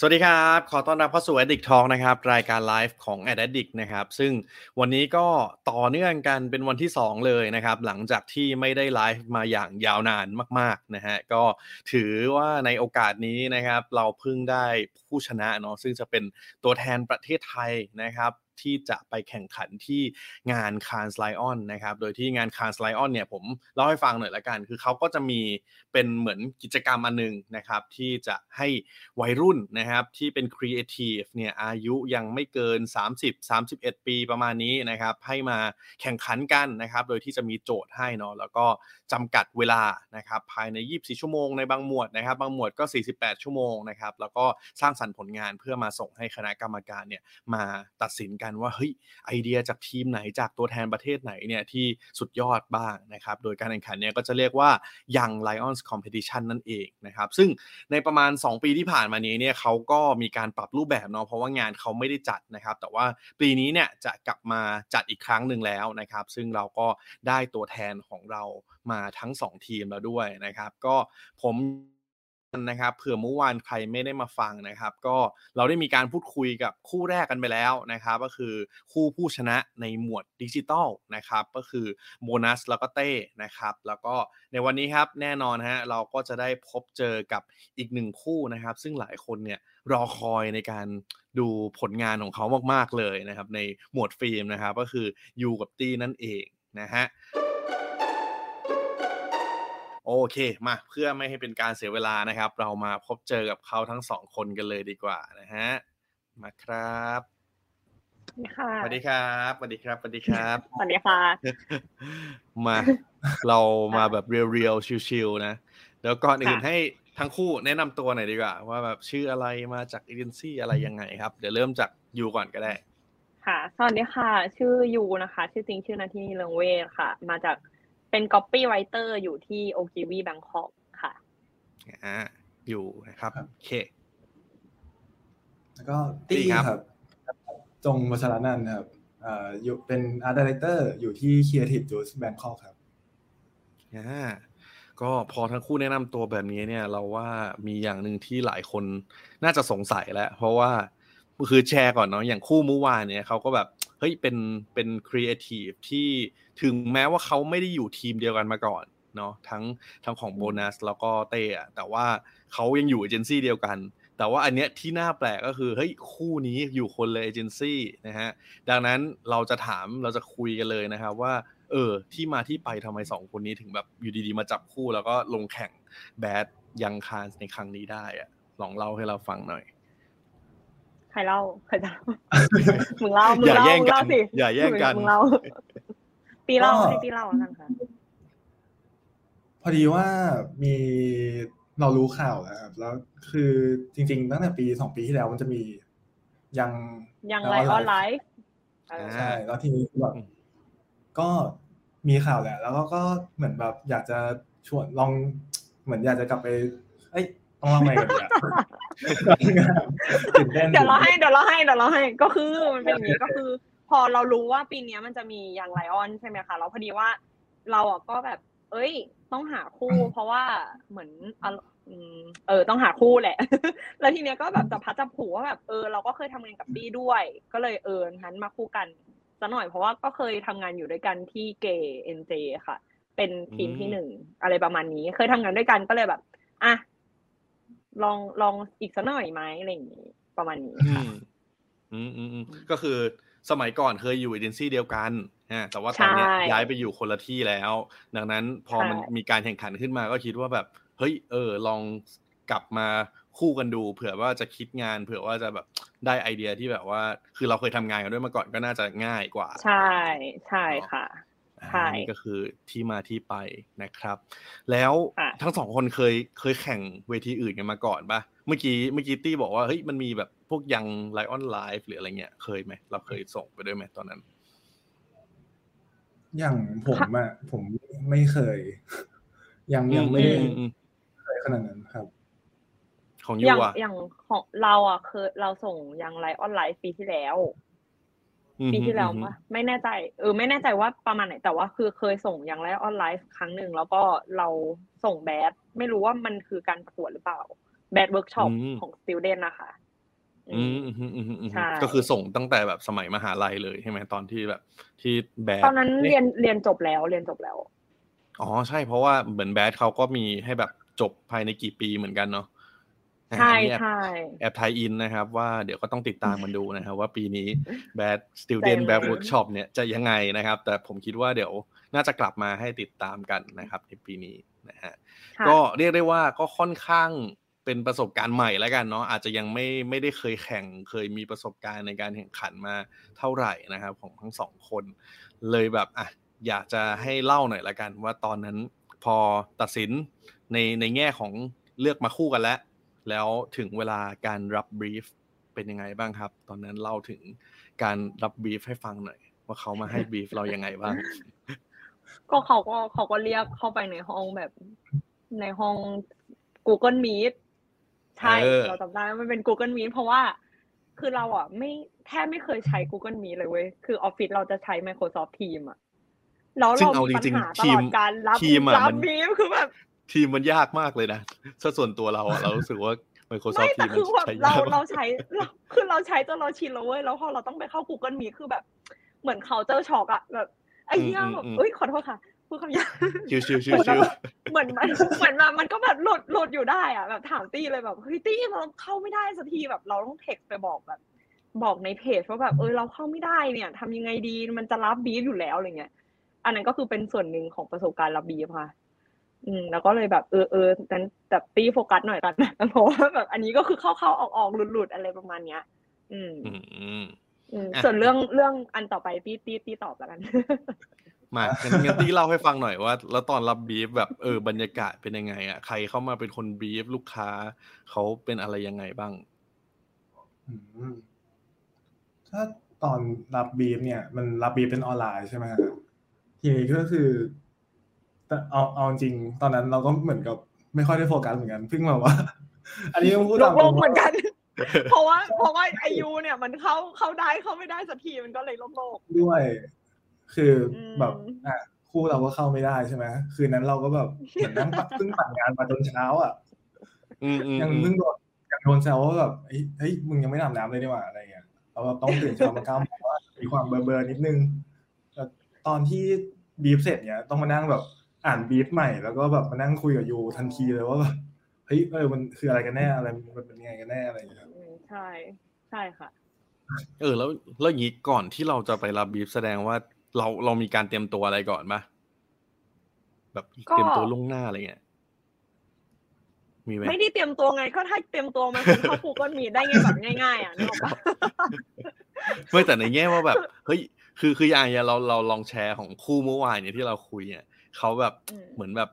สวัสดีครับ ขอต้อนรับเข้าสู่ Addict Talk นะครับ รายการไลฟ์ของ Addict นะครับ ซึ่งวันนี้ก็ต่อเนื่องกันเป็นวันที่ 2 เลยนะครับ หลังจากที่ไม่ได้ไลฟ์มาอย่างยาวนานมากๆนะฮะ ก็ถือว่าในโอกาสนี้นะครับ เราเพิ่งได้ผู้ชนะเนาะ ซึ่งจะเป็นตัวแทนประเทศไทยนะครับ ที่จะไปแข่งขันที่งาน Cannes Lions นะครับ โดยที่งาน Cannes Lions เนี่ยผมเล่าให้ฟังหน่อยละกัน คือเขาก็จะมีเป็นเหมือนกิจกรรมอันหนึ่งนะครับ ที่จะให้วัยรุ่นนะครับที่เป็นครีเอทีฟเนี่ยอายุยังไม่เกิน 30 31 ปีประมาณนี้นะครับ ให้มาแข่งขันกันนะครับ โดยที่จะมีโจทย์ให้เนาะแล้วก็จำกัดเวลานะครับภายใน 24 ชั่วโมงในบางหมวดนะครับ บางหมวดก็ 48 ชั่วโมงนะครับ แล้วก็สร้างสรรค์ผลงานเพื่อมาส่งให้คณะกรรมการเนี่ยมาตัดสินกันว่าเฮ้ยไอเดียจากทีมไหนจากตัวแทนประเทศไหนเนี่ยที่สุดยอดบ้างนะครับโดยการแข่งขันเนี่ยก็จะเรียกว่า Young Lions Competition นั่นเองนะครับซึ่งในประมาณ 2 ปีที่ผ่านมานี้เนี่ยเขาก็มีการปรับรูปแบบเนาะเพราะว่างานเขาไม่ได้จัดนะครับ แต่ว่าปีนี้เนี่ยจะกลับมาจัดอีกครั้งหนึ่งแล้วนะครับ ซึ่งเราก็ได้ตัวแทนของเรามาทั้ง 2 ทีมแล้วด้วยนะครับ ก็ผม นะครับเผื่อเมื่อวานใครไม่ได้มาฟังนะครับ ก็เราได้มีการพูดคุยกับคู่แรกกันไปแล้วนะครับ ก็คือคู่ผู้ชนะในหมวดดิจิตอลนะครับ ก็คือโบนัสแล้วก็เต้นะครับ แล้วก็ในวันนี้ครับแน่นอนฮะเราก็จะได้พบเจอกับอีกหนึ่งคู่นะครับ ซึ่งหลายคนเนี่ยรอคอยในการดูผลงานของเขามากๆเลยนะครับ ในหมวดฟิล์มนะครับ ก็คือยูกับตี้นั่นเองนะฮะ โอเคมาเพื่อไม่ให้เป็นการเสียเวลานะครับ เรามาพบเจอกับเขาทั้งสองคนกันเลยดีกว่านะฮะมาครับค่ะสวัสดีครับสวัสดีครับสวัสดีครับสวัสดีค่ะมาเรามาแบบเรียวๆชิวๆนะเดี๋ยวก่อนอื่นค่ะให้ทั้งคู่แนะนำตัวหน่อยดีกว่า ว่าแบบชื่ออะไรมาจากเอเจนซี่อะไรยังไงครับ เดี๋ยวเริ่มจากยูก่อนก็ได้ ค่ะ สวัสดีค่ะ ชื่อยูนะคะ ชื่อจริงชื่อนาทีเลิงเวทค่ะ มาจาก เป็น copywriter อยู่ที่ Ogilvy Bangkok ค่ะอ่าอยู่นะครับครับโอเคแล้วก็ตี้ตี้ครับครับจงวัชรนันท์ครับอ่าอยู่เป็น art director อยู่ที่ Creative Juice Bangkok ครับอ่าก็พอทั้งคู่แนะนำตัวแบบนี้เนี่ย เราว่ามีอย่างหนึ่งที่หลายคนน่าจะสงสัยแล้ว เพราะว่าคือแชร์ก่อนเนาะอย่างคู่เมื่อวานเนี่ยเขาก็แบบเฮ้ยเป็นเป็นครีเอทีฟที่ ถึงแม้ว่าเขาไม่ได้อยู่ทีมเดียวกันมาก่อนเนาะทั้งทั้งของโบนัสแล้วก็เต้อะแต่ว่าเขายังอยู่เอเจนซี่เดียวกัน แต่ว่าอันเนี้ยที่น่าแปลกก็คือเฮ้ยคู่นี้อยู่คนละเอเจนซี่นะฮะดังนั้นเราจะถามเราจะคุยกันเลยนะครับว่าเออที่มาที่ไปทำไมสองคนนี้ถึงแบบอยู่ดีๆมาจับคู่แล้วก็ลงแข่งแบดยังคานในครั้งนี้ได้อะลองเล่าให้เราฟังหน่อยใครเล่าใครจะเล่ามึงเล่ามึงอย่าเล่าแย่งมึงกัเล่านสิอย่าแย่งกันมึงเล่า ตีเล่าก็ให้ตีเล่าแล้วกันค่ะพอดีว่ามีเรารู้ข่าวแล้วครับแล้วคือจริง ๆ ตั้งแต่ปีสองปีที่แล้วมันจะมียังยังไลออนไลฟ์ใช่แล้วทีนี้แบบอืมก็มีข่าวแหละ แล้วก็ก็เหมือนแบบอยากจะชวนลองเหมือนอยากจะกลับไป เอ้ยต้องเล่าไงกันเนี่ยตื่นเต้นเดี๋ยวเราให้เดี๋ยวเราให้เดี๋ยวเราให้ก็คือมันเป็นอย่างนี้ก็คือ พอเรารู้ว่าปีเนี้ยมันจะมียังไลออนใช่ไหมคะแล้วพอดีว่าเราอะก็แบบ เอ้ย ต้องหาคู่ เพราะว่าเหมือนอะอืมเออต้องหาคู่แหละ แล้วทีเนี้ยก็แบบจะพัดจะผูว่าแบบเออเราก็เคยทำงานกับปี้ด้วย ก็เลยเอองั้นมาคู่กันซะหน่อยเพราะว่าก็เคยทำงานอยู่ด้วยกันที่เกเอ็นเจค่ะ เป็นทีมที่หนึ่งอะไรประมาณนี้ เคยทำงานด้วยกันก็เลยแบบอะลองลองอีกสักหน่อยไหมอะไรอย่างนี้ประมาณนี้อืค่ะมอืมอืมอืมก็คือ สมัยก่อนเคยอยู่เอเจนซี่เดียวกันฮะแต่ว่าตอนเนี้ยใช่ย้ายไปอยู่คนละที่แล้ว ดังนั้นพอมันใช่มีการแข่งขันขึ้นมาก็คิดว่าแบบ เฮ้ยเออลองกลับมาคู่กันดูเผื่อว่าจะคิดงานเผื่อว่าจะแบบได้ไอเดียที่แบบว่า คือเราเคยทำงานกันด้วยมาก่อนก็น่าจะง่ายกว่า ใช่ใช่ค่ะใช่อ่านี่ก็คือที่มาที่ไปนะครับ แล้วค่ะทั้งสองคนเคยเคยแข่งเวทีอื่นกันมาก่อนปะเมื่อกี้เมื่อกี้ตี้บอกว่าเฮ้ยมันมีแบบ พวกยังไลออนไลฟ์หรืออะไรเงี้ยเคยไหมเราเคยส่งไปด้วยไหมตอนนั้น อย่างผมอะผมไม่เคย ยังยังไม่ได้อืมอืมเคยขนาดนั้นครับ ของอยูย่างอะอย่างของเราอะคือเราส่ง Young Lions ปีที่แล้วอืมปีที่แล้วอืมปะไม่แน่ใจเออไม่แน่ใจว่าประมาณไหนแต่ว่าคือเคยส่ง Young Lions ครั้งหนึ่งแล้วก็เราส่ง B.A.D ไม่รู้ว่ามันคือการประกวดหรือเปล่า B.A.D workshop ของ student นะคะ อืมอืมอืมอืมอืมใช่ก็คือส่งตั้งแต่แบบสมัยมหาลัยเลยใช่ไหมตอนที่แบบ ที่แบดตอนนั้นเรียนเรียนจบแล้วเรียนจบแล้ว อ๋อใช่เพราะว่าเหมือนแบดเขาก็มีให้แบบจบภายในกี่ปีเหมือนกันเนาะอ่าใช่อันนี้แอบใช่แอบไทยอินนะครับ ว่าเดี๋ยวก็ต้องติดตามมันดูนะครับ ว่าปีนี้ Bad ใจ Student เลย Bad Workshop เนี่ยจะยังไงนะครับ แต่ผมคิดว่าเดี๋ยวน่าจะกลับมาให้ติดตามกันนะครับในปีนี้นะฮะค่ะก็เรียกได้ว่าก็ค่อนข้าง เป็นประสบการณ์ใหม่แล้วกันเนาะอาจจะยังไม่ไม่ได้เคยแข่งเคยมีประสบการณ์ในการแข่งขันมาเท่าไหร่นะครับของทั้งสองคน เลยแบบอะอยากจะให้เล่าหน่อยละกัน ว่าตอนนั้นพอตัดสินในในแง่ของเลือกมาคู่กันแล้ว แล้วถึงเวลาการรับบรีฟเป็นยังไงบ้างครับ ตอนนั้นเล่าถึงการรับบรีฟให้ฟังหน่อย ว่าเขามาให้บรีฟเรายังไงบ้างก็เขาก็เขาก็เรียกเข้าไปในห้องแบบในห้อง Google Meet ใช่เออเราจำได้ว่ามันเป็น Google Meet เพราะว่า คือเราอะไม่แทบไม่เคยใช้ Google Meet เลยเว้ยคือออฟฟิศเราจะใช้ Microsoft Teams อะแล้วซึ่งเราเอามีจปัญริงหาๆตทีลมอดการรับทีมอะรับมันบีฟคือแบบทีมมันยากมากเลยนะถ้าส่วนตัวเราอะเรารู้สึกว่า Microsoft ไม่แต่ Teams คือมันแบบใช้เรายากเราใช้เราคือเราใช้จนเราชินแล้วเว้ยแล้วพอเราต้องไปเข้า Google Meet คือแบบ เหมือนเขาเจอช็อกอะแบบไอ้เหี้ยแบบเอ้ยขอโทษค่ะ พูดคำหยาบชิวชิวชิเหวมือนชิวแบบเหมือนมันเหมือนแบบมันก็แบบหลุดหลุดอยู่ได้อะแบบถามตี้เลยแบบเฮ้ยตี้เราเข้าไม่ได้สักทีแบบเราต้องเท็กซ์ไปบอกแบบ บอกในเพจว่าแบบเออเราเข้าไม่ได้เนี่ยทำยังไงดีมันจะรับบีฟอยู่แล้วอะไรเงี้ย อันนั้นก็คือเป็นส่วนหนึ่งของประสบการณ์รับบีฟค่ะอืมแล้วก็เลยแบบเออเออนั้นแบบตี้โฟกัสหน่อยกันเพราะว่าแบบ อันนี้ก็คือเข้าเข้าออกออกหลุดหลุดอะไรประมาณเนี้ย อืมอืมอืมอะส่วนเรื่องเรื่องอันต่อไปตี้ตี้ตี้ตอบแล้วกัน มางั้นงั้นที่เล่าให้ฟังหน่อยว่า แล้วตอนรับ brief แบบเออบรรยากาศเป็นยังไงอะใครเข้ามาเป็นคน brief ลูกค้าเขาเป็นอะไรยังไงบ้างอืมถ้าตอนรับบีฟเนี่ย มันรับบีฟเป็นออนไลน์ใช่ไหมฮะทีนี้ก็คือแต่เอาเอาจริง ตอนนั้นเราก็เหมือนกับไม่ค่อยได้โฟกัสเหมือนกันเพิ่งมาว่า อันนี้ต้องพูดโลตามกตโลรงกเหมือนว่ากัน เพราะว่าเพราะว่าไอยูเนี่ยมันเข้าเข้าได้เข้าไม่ได้สักทีมันก็เลยโลกโลกด้วย คืออมแบบอะคู่เราก็เข้าไม่ได้ใช่ไหมคืนนั้นเราก็แบบเหมือนนั่งปักเพิ่งปั่นงานมาจนเช้าอะอืมอืมยังอืมเพิ่งโดนยังโดนแซวว่าแบบเฮ้ยเฮ้ยมึงยังไม่อาบน้ำเลยนี่หว่าอะไรเงี้ยเราแบบต้องตื่นเช้ามาเก้าโมงว่ามีความเบลอเบลอๆนิดนึงแต่ตอนที่บีฟเสร็จเนี่ยต้องมานั่งแบบอ่านบีฟใหม่แล้วก็แบบมานั่งคุยกับยูทันทีเลยว่าแบบเฮ้ยเออมันคืออะไรกันแน่อะไรมันเป็นยังไงกันแน่อะไรอย่างเงี้ยครับอืมใช่ใช่ค่ะ เออ แล้วแล้วอย่างนี้ก่อนที่เราจะไปรับบรีฟแสดงว่า เราเรามีการเตรียมตัวอะไรก่อนปะแบบก็เตรียมตัวล่วงหน้าอะไรเงี้ยมีไหมไม่ได้เตรียมตัวไงก็ถ้าเตรียมตัวมันคงเข้า Google Meet ได้ไงแบบง่ายๆอะนึกออกปะไม่แต่ในแง่ว่าแบบเฮ้ยคือคืออย่างเงี้ยเราเราลองแชร์ของคู่เมื่อวานเนี่ยที่เราคุยเนี่ยเขาแบบอืมเหมือนแบบ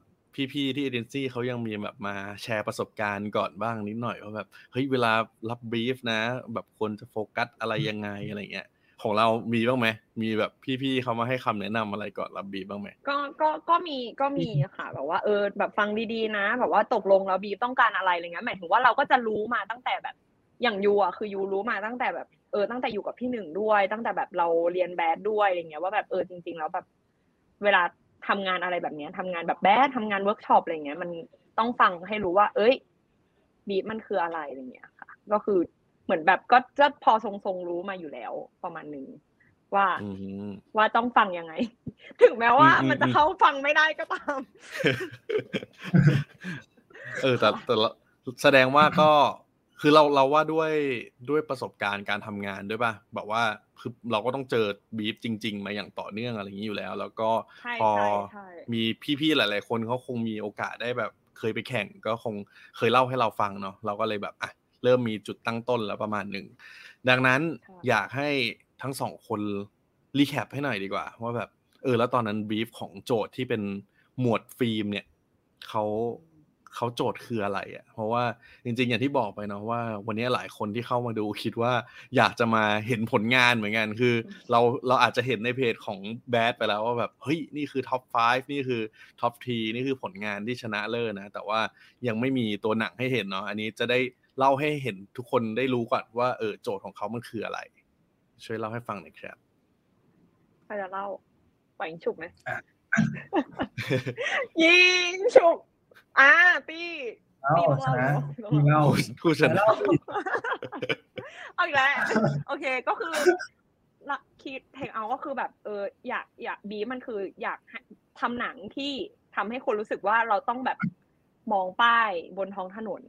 พี่ๆที่เอเจนซี่เขายังมีแบบมาแชร์ประสบการณ์ก่อนบ้างนิดหน่อยว่าแบบเฮ้ยเวลารับบรีฟนะ แบบควรจะโฟกัสอะไรยังไงอะไรเงี้ย ของเรามีบ้างไหมมีแบบพี่ๆเขามาให้คำแนะนำอะไรก่อนรับบีบ้างไหมก็ก็ก็มีก็มีค่ะแบบว่าเออแบบฟังดีๆนะ แบบว่าตกลงแล้วบีต้องการอะไรอะไรเงี้ยหมายถึงว่าเราก็จะรู้มาตั้งแต่แบบอย่างยูอะคือยูรู้มาตั้งแต่แบบเออตั้งแต่อยู่กับพี่หนึ่งด้วย ตั้งแต่แบบเราเรียน BAD ด้วยอะไรเงี้ยว่าแบบเออจริง ๆ แล้วแบบเวลาทำงานอะไรแบบเนี้ยทำงานแบบ BAD ทำงานเวิร์กช็อปอะไรเงี้ยมันต้องฟังให้รู้ว่า เอ้ยบีมันคืออะไรอะไรเงี้ยค่ะ ก็คือ เหมือนแบบก็จะพอทรงๆรู้มาอยู่แล้วประมาณหนึ่งว่าอืมว่าต้องฟังยังไง ถึงแม้ว่าอืมอืมมันจะเข้าฟังไม่ได้ก็ตาม เออแต่แต่ละแสดงว่าก็คือเราเราว่าด้วยด้วยประสบการณ์การทำงานด้วยป่ะแบบว่าคือเราก็ต้องเจอบีฟจริง ๆ มาอย่างต่อเนื่องอะไรอย่างนี้อยู่แล้ว แล้วก็ใช่พอใช่ใช่มีพี่ๆหลาย ๆ คนเขาคงมีโอกาสได้แบบเคยไปแข่งก็คงเคยเล่าให้เราฟังเนาะเราก็เลยแบบอะ เริ่มมีจุดตั้งต้นแล้วประมาณหนึ่ง ดังนั้นอยากให้ทั้งสองคนรีแคปให้หน่อยดีกว่า ว่าแบบเออแล้วตอนนั้นบีฟของโจทย์ที่เป็นหมวดฟิล์มเนี่ยเขาเขาโจทย์คืออะไรอะ เพราะว่าจริง ๆ อย่างที่บอกไปเนาะว่า วันนี้หลายคนที่เข้ามาดูคิดว่าอยากจะมาเห็นผลงานเหมือนกัน คือ เราเราอาจจะเห็นในเพจของ BAD ไปแล้วว่าแบบเฮ้ยนี่คือ top 5 นี่คือ top three นี่คือผลงานที่ชนะเลิศนะ แต่ว่ายังไม่มีตัวหนังให้เห็นเนาะอันนี้จะได้ เล่าให้เห็นทุกคนได้รู้ก่อนว่าเออโจทย์ของเขามันคืออะไร ช่วยเล่าให้ฟังหน่อยครับใครจะเล่าปล่อยยิงฉุกไหมอะยิงฉุกอ่าตี้เอ้าตี้ต้องชเล่านะเหรอพี่เล่าผู้ชนะเล่าสิเอาอีกแล้วโอเคก็คือละคิดเทคเอาก็คือแบบเอออยากอยากบีมันคืออยากให้ทำหนังที่ทำให้คนรู้สึกว่าเราต้องแบบมองป้ายบนท้องถนน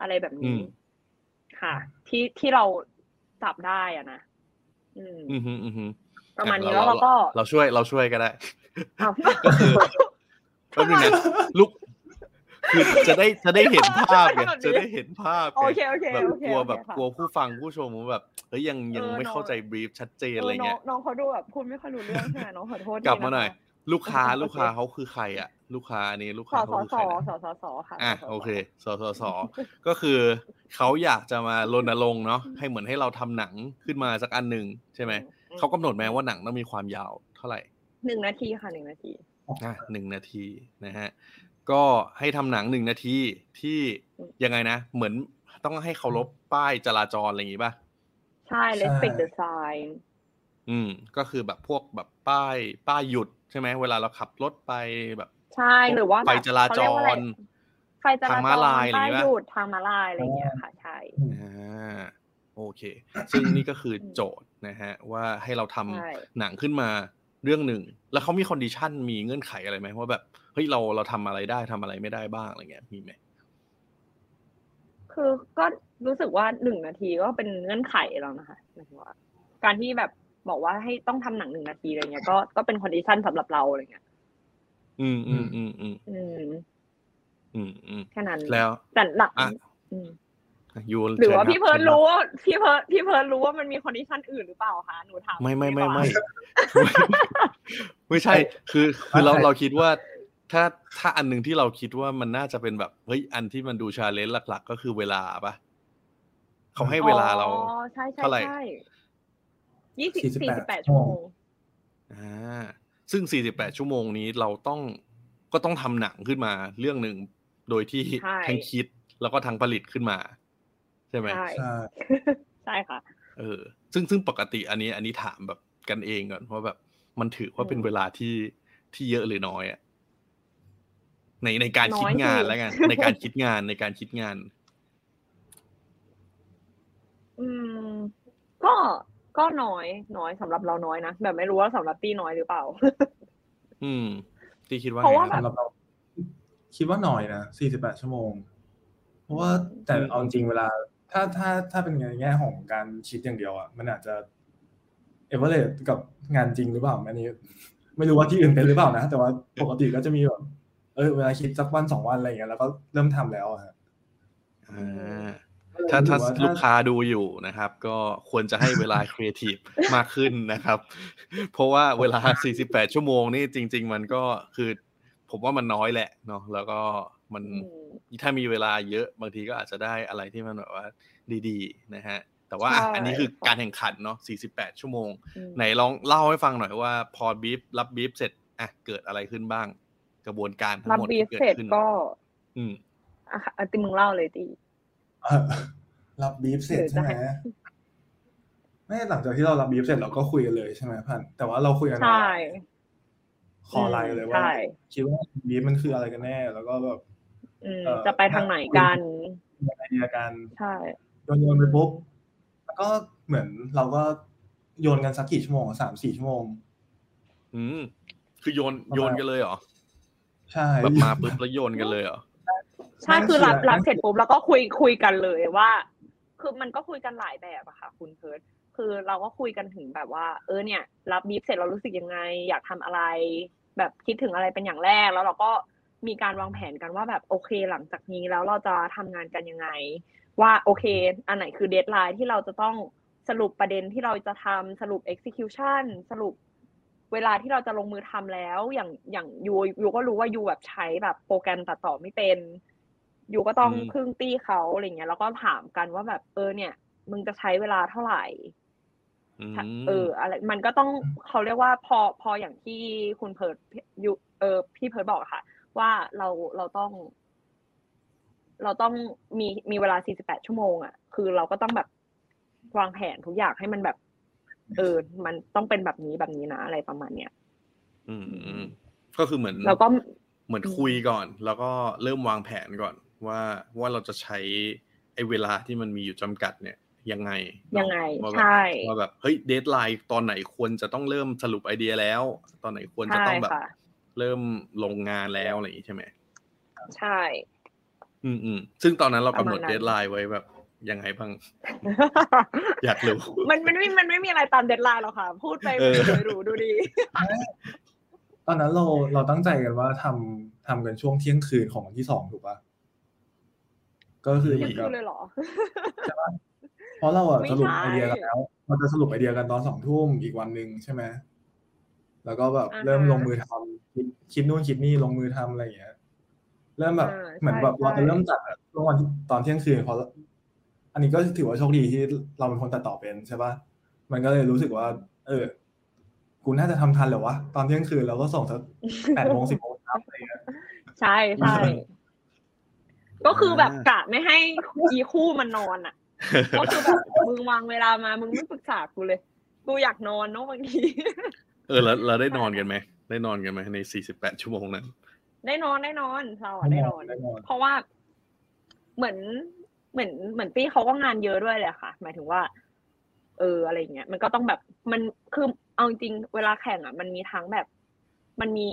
อะไรแบบอืนี้มค่ะ ที่ที่เราจับได้อะนะอืมอืมฮึอืมฮึประมาณนี้อะแล้วเราก็ เราช่วยเราช่วยก็ได้อ้าวก็คือแป๊บนึงนะลูกคือจะได้จะได้เห็นภาพไงจะได้เห็นภาพไงโอเคโอเคแบบโอเคกลัวโอเคแบบค่ะกลัวผู้ฟังผู้ชมว่าแบบเฮ้ยยังยังเออไม่น้องเข้าใจบรีฟชัดเจนเออะไรอน้อเงี้งยน้องเขาดูแบบพูดไม่ค่อยรู้เรื่องใช่ไหมน้องขอโทษกลับมาหน่อยทีะคะลูกค้าโอเคลูกค้าเขาคือใครอะ ลูกค้าอันนี้ลูกสค้าสเขาคือสใครนะสสสค่ะอะสสโอเคสสสก็คือเขาอยากจะมารณรงค์เนาะให้เหมือนให้เราทำหนังขึ้นมาสักอันหนึ่งใช่ไหมอืเขากำหนดไหมว่าหนังต้องมีความยาวเท่าไหร่หนึ่งนาทีค่ะหนึ่งนาทีอะหนึ่งนาทีนะฮะก็ให้ทำหนังหนึ่งนาทีที่อืมยังไงนะ เหมือนต้องให้เคารพป้ายจราจรอะไรอย่างงี้ป่ะใช่ respect the sign อืม ก็คือแบบพวกแบบป้าย ป้ายหยุดใช่ไหมเวลาเราขับรถไปแบบ ใช่หรือว่าแบบไฟจราจเขเยกว่อะไรไฟจราทางจม้ารลายอะไรอป้าย่ายงงี้ปะหยุดทางม้าลายอะไรอย่างเงี้ยค่ะใช่อ่าโอเค ซึ่งนี่ก็คือโจทย์นะฮะ ว่าให้เราทำใช่หนังขึ้นมาเรื่องหนึ่ง แล้วเขามี condition มีเงื่อนไขอะไรไหมว่าแบบเฮ้ยเราเราทำอะไรได้ทำอะไรไม่ได้บ้างอะไรเงี้ยมีไหมคือก็รู้สึกว่าหนึ่งนาทีก็เป็นเงื่อนไขแล้วนะคะหมายถึงว่า การที่แบบบอกว่าให้ต้องทำหนังหนึ่งนาทีอะไรเงี้ยก็ก็เป็น condition สำหรับเราอะไรเงี้ย อืมอืมอืมอืมอืมอืมอืมแค่นั้นแล้วแต่หลักอะอืมยูหรือว่าชิญคบพี่เพิร์ดชิญคบรู้ว่าพี่เพิร์ดพี่เพิร์ดรู้ว่ามันมี condition อื่นหรือเปล่าคะหนูถามไม่ไม่ไม่ดีกว่าไม่ไม่ใช่ คือคือเราเราคิดว่าถ้าถ้าอันหนึ่งที่เราคิดว่ามันน่าจะเป็นแบบเฮ้ยอันที่มันดู challenge หลัก ๆ ก็คือเวลาปะเขาให้เวลาเราอ๋อใช่ใช่เท่าไหร่ใช่ยี่สิบ48สี่สิบแปดชั่วโมงอ่า ซึ่ง 48 ชั่วโมงนี้เราต้องก็ต้องทำหนังขึ้นมาเรื่องหนึ่งโดยที่ใช่ ทั้งคิดแล้วก็ทั้งผลิตขึ้นมา ใช่ไหม ใช่ใช่ใช่ค่ะ เออ ซึ่งซึ่งปกติอันนี้ อันนี้ถามแบบกันเองก่อนว่าแบบมันถือว่าเป็นอืมเวลาที่ที่เยอะหรือน้อยอะในในการคิดน้อยงานสิ แล้วกัน ในการคิดงานในการคิดงาน อืม ก็ ก็น้อยน้อยสำหรับเราน้อยนะแบบไม่รู้ว่าสำหรับตี้น้อยหรือเปล่า อืมที่คิดว่าเพราะว่าไงคแบรับสำหรับเราคิดว่าหน่อยนะ48ชั่วโมง เพราะว่าแต่อืมเอาจริงเวลา ถ้าถ้าถ้าเป็นในแง่ของการคิดอย่างเดียวอะมันอาจจะเอเวอเรกับงานจริงหรือเปล่าอันนี้ ไม่รู้ว่าที่อื่นเป็นหรือเปล่านะ แต่ว่าปกติก็จะมีแบบเออเวลาคิดสักวันสองวันอะไรอย่างเงี้ยแล้วก็เริ่มทำแล้วอะฮะอ่า ถ้าถ้าลูกค้าดูอยู่นะครับ ก็ควรจะให้เวลาครีเอทีฟมากขึ้นนะครับ เพราะว่าเวลา 48 ชั่วโมงนี่จริง ๆ มันก็คือ ผมว่ามันน้อยแหละเนาะแล้วก็มันอืมถ้ามีเวลาเยอะบางทีก็อาจจะได้อะไรที่มันแบบว่าดีๆ นะฮะ แต่ว่าอะใช่อันนี้คือการแข่งขันเนาะ 48 ชั่วโมงอืมไหนลองเล่าให้ฟังหน่อยว่า พอบีฟรับบีฟเสร็จอะเกิดอะไรขึ้นบ้าง กระบวนการทั้งรับหมดบีฟที่เกิดเสร็จขึ้นก็ อืมอะอะติมึงเล่าเลยตีเออ รับบีฟเสร็จหรือใช่จะไหมให้ไม่หลังจากที่เรารับบีฟเสร็จเราก็คุยกันเลยใช่ไหมพันแต่ว่าเราคุยกันใช่ขอไลน์กันเลยว่าใช่คิดว่าบีฟมันคืออะไรกันแน่ แล้วก็แบบอืมเอ่อจะไปทางไหนกันไอเดียกันใช่โยนโยนไปปุ๊บแล้วก็เหมือนเราก็โยนกันสักกี่ชั่วโมงสามสี่ชั่วโมง อืมคือโยนโยนกันเลยเหรอใช่แบบมาปุ๊บแล้วโยนกันเลยเหรอ ใช่นั่นคือรับคือรับเสร็จปุ๊บแล้วก็คุยคุยกันเลยว่า คือมันก็คุยกันหลายแบบอะค่ะ คุณเพิร์ดคือเราก็คุยกันถึงแบบว่า เออเนี่ย รับบีฟเสร็จเรารู้สึกยังไง อยากทำอะไร แบบคิดถึงอะไรเป็นอย่างแรกแล้วเราก็มีการวางแผนกันว่าแบบโอเคหลังจากนี้แล้วเราจะทำงานกันยังไง ว่าโอเค อันไหนคือ deadline ที่เราจะต้องสรุปประเด็นที่เราจะทำสรุป execution สรุปเวลาที่เราจะลงมือทำแล้วอย่างอย่างยูยูก็รู้ว่ายูแบบใช้แบบโปรแกรมตัดต่อไม่เป็น อยู่ก็ต้องอืมพึ่งตี้เขาอะไรเงี้ยแล้วก็ถามกันว่าแบบเออเนี่ย มึงจะใช้เวลาเท่าไหร่อืมเออ อะไร มันก็ต้องเขาเรียกว่าพอพออย่างที่คุณเพิร์ดอยู่เออ พี่เพิร์ดบอกอะค่ะ ว่าเราเราต้อง เราต้องมีมีเวลา 48 ชั่วโมง อะ คือเราก็ต้องแบบวางแผนทุกอย่างให้มันแบบ เออ มันต้องเป็นแบบนี้แบบนี้นะอะไรประมาณเนี้ยอืมอืมก็คือเหมือน แล้วก็เหมือนคุยก่อน แล้วก็เริ่มวางแผนก่อน ว่าว่าเราจะใช้ไอ้เวลาที่มันมีอยู่จำกัดเนี่ยยังไงเนอะยังไงว่าแบบใช่ว่าแบบเฮ้ย deadline ตอนไหนควรจะต้องเริ่มสรุปไอเดียแล้ว ตอนไหนควรจะใช่ต้องแบบค่ะเริ่มลงงานแล้วอะไรอย่างนี้ใช่ไหมใช่ อืมอืมซึ่งตอนนั้นเรากำหนดประมาณนั้นเดทไลน์ไว้แบบยังไงบ้าง อยากรู้ มันมันไม่มันไม่มีอะไรตาม deadline หรอกค่ะ พูดไปเอมันอสวยหรูดูดี ตอนนั้นเราเราตั้งใจกันว่าทำทำกันช่วงเที่ยงคืนของวันที่สองถูกปะ ก็คือเหมืยัองนกับคือเลยเหรอเพราะเราอะไม่สรุปใช่ไอเดียกันแล้วเราจะสรุปไอเดียกันตอนสองทุ่มอีกวันหนึ่งใช่ไหมแล้วก็แบบอ่าฮะเริ่มลงมือทำคิดคิดนู่นคิดนี่ลงมือทำอะไรอย่างเงี้ยเริ่มแบบอ่าเหมือนแบบใช่เราจะใช่เริ่มจัดอะช่วงวันที่ตอนเที่ยงคืนเพราะอันนี้ก็ถือว่าโชคดีที่เราเป็นคนตัดต่อเป็นใช่ปะมันก็เลยรู้สึกว่า เออกูน่าจะทำทันเหรอวะตอนเที่ยงคืนเราก็ส่งสักแปดโมงสิบโมงครับอะไรอย่างเงี้ยใช่ใช่ ก็คือแบบกะไม่ให้อีคู่มันนอนอะ ก็คือแบบมึงวางเวลามา มึงไม่ปรึกษากูเลย กูอยากนอนเนาะบางที เออแล้วเราได้นอนกันไหม ได้นอนกันไหมในสี่สิบแปดชั่วโมงนั้น ได้นอนได้นอนเราอะได้นอนได้นอนเพราะว่าเหมือนเหมือนเหมือนตี้เขาก็งานเยอะด้วยเลยค่ะ หมายถึงว่า เอออะไรเงี้ย มันก็ต้องแบบมันคือเอาจริงๆเวลาแข่งอะ มันมีทั้งแบบ มันมี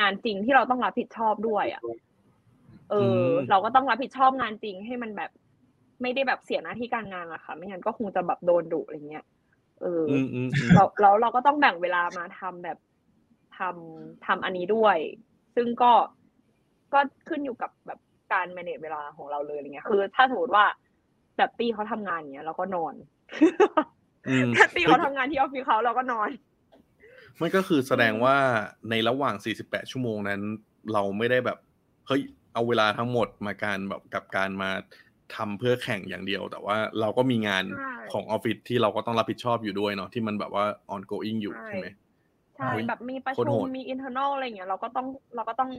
งานจริงที่เราต้องรับผิดชอบด้วยอะ เออมเราก็ต้องรับผิดชอบงานจริงให้มันแบบ ไม่ได้แบบเสียหน้าที่การงานอะค่ะ ไม่งั้นก็คงจะแบบโดนดุอะไรเงี้ยเออออืมอืมอืมเราแล้วเราก็ต้องแบ่งเวลามาทำแบบทำทำอันนี้ด้วย ซึ่งก็ก็ขึ้นอยู่กับแบบการ manage เวลาของเราเลยอะไรเงี้ย คือ ถ้าสมมติว่าแบบตี้เขาทำงานอย่างเงี้ยเราก็นอนอืมถ้าตี้เขาทำงานที่ออฟฟิศเขาเราก็นอนมันก็คือแสดงว่าในระหว่าง 48 ชั่วโมงนั้น เราไม่ได้แบบ เฮ้ย เอาเวลาทั้งหมดมาการแบบกับการมาทำเพื่อแข่งอย่างเดียว แต่ว่าเราก็มีงานใช่ของออฟฟิศที่เราก็ต้องรับผิดชอบอยู่ด้วยเนาะที่มันแบบว่า ongoing อยู่ใช่ใช่ไหมใช่เฮ้ยแบบมีประโคตรชุโหมดมี internal อะไรเงี้ยเราก็ต้องเราก็ต้อง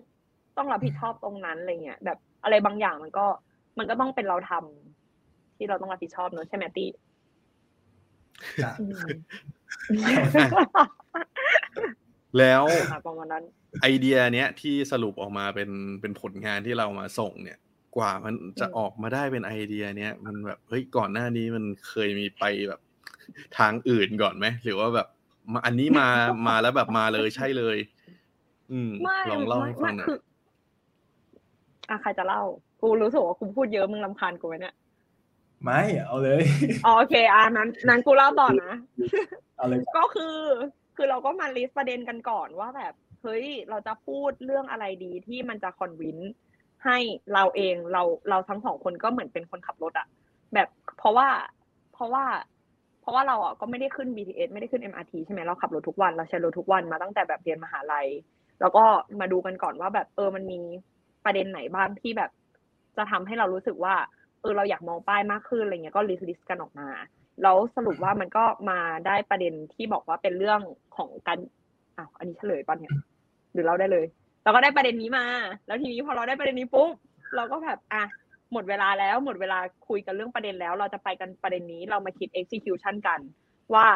ต้องรับผิดชอบตรงนั้นอะไรเงี้ยแบบอะไรบางอย่างมันก็ มันก็ต้องเป็นเราทำที่เราต้องรับผิดชอบเนอะใช่ไหมตีจ้ะอืม แล้วค่ะประมาณนั้นไอเดียเนี้ยที่สรุปออกมาเป็นเป็นผลงานที่เรามาส่งเนี่ย กว่ามันจะอืมออกมาได้เป็นไอเดียเนี้ยมันแบบเฮ้ยก่อนหน้านี้มันเคยมีไปแบบทางอื่นก่อนไหมหรือว่าแบบมาอันนี้มามาแล้วแบบมาเลยใช่เลย อืมไม่ลองเล่าให้ฟัไม่งหน่อยคืออะใครจะเล่า กูรู้สึกว่ากูพูดเยอะมึงลำคาญกูไหมเนี่ยไม่เอาเลยอ๋อโอเคอะนั้นนั้นกูเล่าต่อนะเอาเลยก็คือ คือเราก็มา list ประเด็นกันก่อนว่าแบบเฮ้ยเราจะพูดเรื่องอะไรดีที่มันจะ convince ให้เราเองเราเราทั้งสองคนก็เหมือนเป็นคนขับรถอะแบบเพราะว่าเพราะว่า เพราะว่าเราอะก็ไม่ได้ขึ้น BTS ไม่ได้ขึ้น MRT ใช่ไหมเราขับรถทุกวันเราใช้รถทุกวันมาตั้งแต่แบบเรียนมหาลัย แล้วก็มาดูกันก่อนว่าแบบเออมันมีประเด็นไหนบ้างที่แบบ จะทำให้เรารู้สึกว่าเออเราอยากมองป้ายมากขึ้นอะไรเงี้ยก็ลิสต์กันออกมา แล้วสรุปว่ามันก็มาได้ประเด็นที่บอกว่าเป็นเรื่องของการอ้าวอันนี้เฉลยป่ะเนี่ยหรือเราได้เลย เราก็ได้ประเด็นนี้มา แล้วทีนี้พอเราได้ประเด็นนี้ปุ๊บเราก็แบบอะหมดเวลาแล้วหมดเวลาคุยกันเรื่องประเด็นแล้ว เราจะไปกันประเด็นนี้เรามาคิด execution กัน ว่า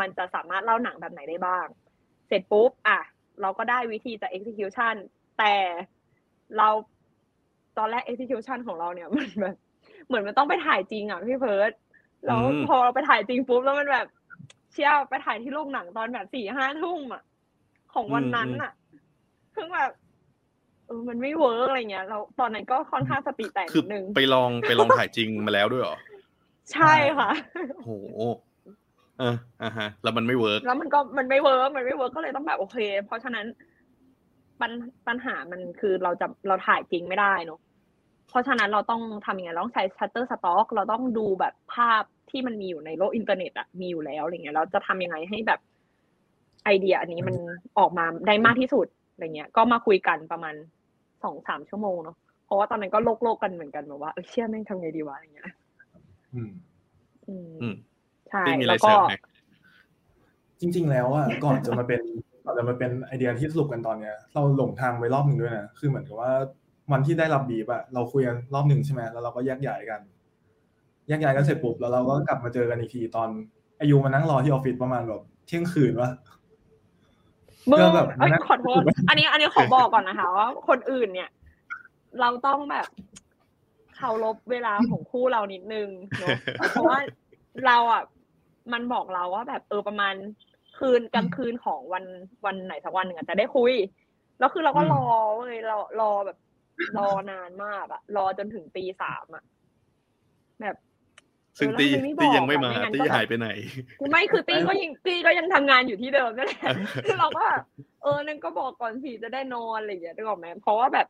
มันจะสามารถเล่าหนังแบบไหนได้บ้าง เสร็จปุ๊บอะเราก็ได้วิธีจะ execution แต่เราตอนแรก execution ของเราเนี่ยมันแบบเหมือนมันต้องไปถ่ายจริงอะพี่เพิร์ด แล้วอืมพอเราไปถ่ายจริงปุ๊บแล้วมันแบบเชี่ยไปถ่ายที่โรงหนังตอนแบบสี่ห้าทุ่มอะของวันนั้นอะคือแบบเออมันไม่ work อะไรเงี้ยเราตอนนั้นก็ค่อนข้างสติแตกคือนิดนึงไปลองไปลองถ่ายจริงมาแล้วด้วยเหรอใช่ค่ะโอ้โหเอออ่าฮะ แล้วมันไม่เวิร์กแล้วมันก็มันไม่เวิร์กมันไม่เวิร์กก็เลยต้องแบบโอเค เพราะฉะนั้นปัญปัญหามันคือเราจะเราถ่ายจริงไม่ได้เนอะ เพราะฉะนั้นเราต้องทำยังไงเราต้องใช้ Shutterstock เราต้องดูแบบภาพที่มันมีอยู่ในโลกอินเทอร์เน็ตอะมีอยู่แล้วอะไรเงี้ยเราจะทำยังไงให้แบบไอเดียอันนี้มันออกมาได้มากที่สุดอะไรเงี้ย ก็มาคุยกันประมาณสองสามชั่วโมงเนาะ เพราะว่าตอนนั้นก็โลกโลกๆกันเหมือนกันแบบว่าเออเชี่ยแม่งทำไงดีวะอะไรเงี้ยอืมอืมอืมใช่ที่มีอะไรแล้วก็เสริมไหมจริง ๆ แล้วอะก่อนจะมาเป็นก่อนจะมาเป็นไอเดียที่สรุปกันตอนเนี้ย เราหลงทางไปรอบหนึ่งด้วยนะคือเหมือนกับว่า วันที่ได้รับบีบอะเราคุยกันรอบหนึ่งใช่ไหมแล้วเราก็แยกย้ายกันแยกย้ายกันเสร็จปุ๊บแล้วเราก็กลับมาเจอกันอีกทีตอน อายุมานั่งรอที่ออฟฟิศประมาณแบบเที่ยงคืนวะมึงก็แบบเอ้ยนั่งขอโทษอันนี้ อันนี้ขอบอกก่อนนะคะว่าคนอื่นเนี่ย เราต้องแบบเคารพเวลาของคู่เรานิดนึงเนาะเพราะว่าเราอะมันบอกเราว่าแบบเออประมาณคืนกลางคืนของวันวันไหนสักวันหนึ่งอะจะได้คุย แล้วคือเราก็รอเว้ยเรารอแบบ รอนานมากอะรอจนถึงตีสามอะแบบซึ่งเออตีแล้วทำไมไม่บอกตียังไม่มาอะไม่งั้นตีก็แบบหายไปไหนไม่คือตีก็ยังตีก็ยังทำงานอยู่ที่เดิมนั่นแหละคือเราก็แบบเออนั่นก็บอกก่อนสิจะได้นอนอะไรอย่างเงี้ยได้บอกไหมเพราะว่าแบบ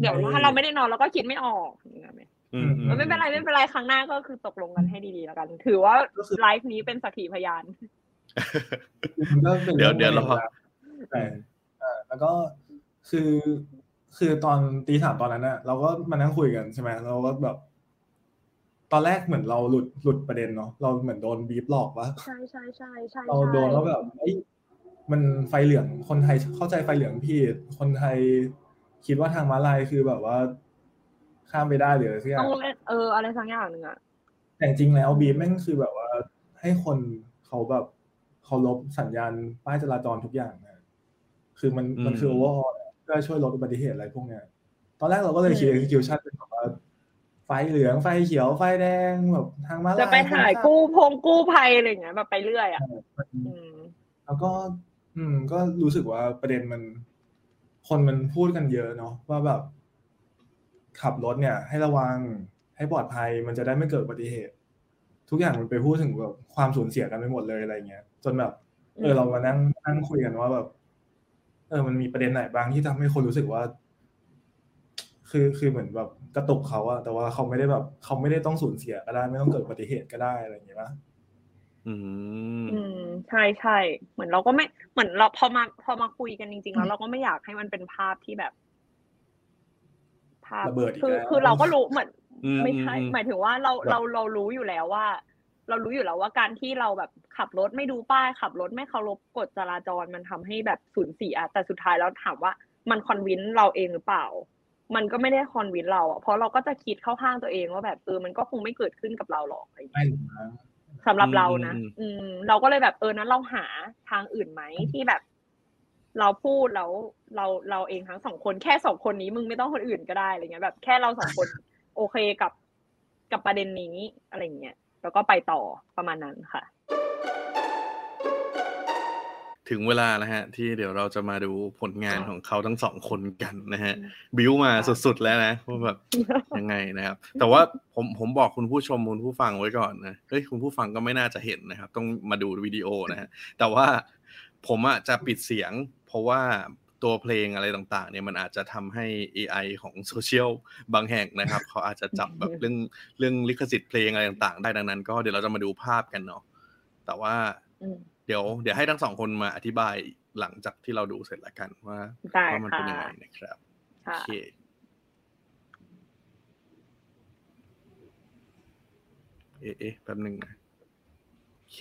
เดี๋ยวถ้าเราไม่ได้นอนเราก็คิดไม่ออกอย่างเงี้ยไหมอืมเออไม่เป็นไรไม่เป็นไรครั้งหน้าก็คือตกลงกันให้ดีๆแล้วกัน ถือว่าก็คือไลฟ์นี้เป็นสักขีพยานมันก็เป็นเดี๋ยวเดี๋ยวรอใช่เออแล้วก็คือ คือตอนตีสามตอนนั้นน่ะเราก็มานั่งคุยกันใช่ไหมเราก็แบบ ตอนแรกเหมือนเราหลุดหลุดประเด็นเนาะเราเหมือนโดนบีบหลอกว่าใช่ใช่ใช่ใช่เราโดนว่าแบบเอ้ยมันไฟเหลืองคนไทยเข้าใจไฟเหลืองพี่คนไทยคิดว่าทางม้าลายคือแบบว่า ข้ามไปได้หรืออะไรสักอย่าต้องงเล่นเอออะไรสักอย่างหนึ่งอะแต่จริงๆแล้วบีบแม่งคือแบบว่า ให้คนเขาแบบเคารพสัญญาณป้ายจราจรทุกอย่างนะคือมันอืมมันคือ overall เพื่อช่วยลดอุบัติเหตุอะไรพวกเนี้ยตอนแรกเราก็เลยคิด execution เป็นแบบว่าไฟเหลืองไฟเขียวไฟแดงแบบทางม้าลายจะไปถ่ายคนข้ามกู้พงกู้ภัยอะไรอย่างเงี้ยแบบไปเรื่อยอะอืมแล้วก็ อืม ก็รู้สึกว่าประเด็นมัน คนมันพูดกันเยอะเนาะว่าแบบ ขับรถเนี่ย ให้ระวังให้ปลอดภัยมันจะได้ไม่เกิดอุบัติเหตุ ทุกอย่างมันไปพูดถึงแบบความสูญเสียกันไปหมดเลยอะไรเงี้ย จนแบบ เออเรามานั่งนั่งคุยกันว่าแบบ เออมันมีประเด็นไหนบ้างที่ทำให้คนรู้สึกว่า คือคือเหมือนแบบกระตุกเขาอะแต่ว่าเขาไม่ได้แบบ เขาไม่ได้ต้องสูญเสียก็ได้ ไม่ต้องเกิดอุบัติเหตุก็ได้อะไรอย่างเงี้ยป่ะอืมอืมใช่ใช่เหมือนเราก็ไม่เหมือนเราพอมาพอมาคุยกันจริง ๆ แล้วเราก็ไม่อยากให้มันเป็นภาพที่แบบ ภาพระเบิดอีกคือแล้วคือเราก็รู้เหมือนอืมไม่ใช่อืมหมายถึงว่าเราแบบเราเรารู้อยู่แล้วว่า เรารู้อยู่แล้วว่าการที่เราแบบขับรถไม่ดูป้ายขับรถไม่เคารพกฎจราจรมันทำให้แบบสูญเสียแต่สุดท้ายแล้วถามว่ามันคอนวินเราเองหรือเปล่า มันก็ไม่ได้คอนวินเราอะเพราะเราก็จะคิดเข้าข้างตัวเองว่าแบบเออมันก็คงไม่เกิดขึ้นกับเราหรอกอะไรอย่างเงี้ยไม่หรอกนะสำหรับเรานะอืมอืม เราก็เลยแบบเออนั้นเราหาทางอื่นไหมที่แบบ เราพูดแล้วเราเราเองทั้งสองคนแค่สองคนนี้มึงไม่ต้องคนอื่นก็ได้อะไรเงี้ยแบบแค่เราสองคน โอเคกับกับประเด็นนี้อะไรเงี้ย แล้วก็ไปต่อประมาณนั้นค่ะ ถึงเวลาแล้วฮะ ที่เดี๋ยวเราจะมาดูผลงานของเขาทั้งสองคนกันนะฮะ บิวมาสุดๆแล้วนะว่าแบบยังไงนะครับ แต่ว่าผมผมบอกคุณผู้ชมคุณผู้ฟังไว้ก่อนนะเฮ้ยคุณผู้ฟังก็ไม่น่าจะเห็นนะครับ ต้องมาดูวิดีโอนะฮะแต่ว่าผมอะจะปิดเสียง เพราะว่า ตัวเพลงอะไรต่างๆ เนี่ยมันอาจจะทำให้ AI ของโซเชียลบางแห่งนะครับ เขาอาจจะจับแบบเรื่องเรื่องลิขสิทธิ์เพลงอะไรต่างๆ ได้ดังนั้น ก็เดี๋ยวเราจะมาดูภาพกันเนาะแต่ว่าอืมเดี๋ยว เดี๋ยวให้ทั้งสองคนมาอธิบายหลังจากที่เราดูเสร็จแล้วกันว่าได้ว่ามันค่ะเป็นยังไงนะครับโอค่ะเคเอ๊ะเอ๊ะแป๊บหนึ่งนะโอเค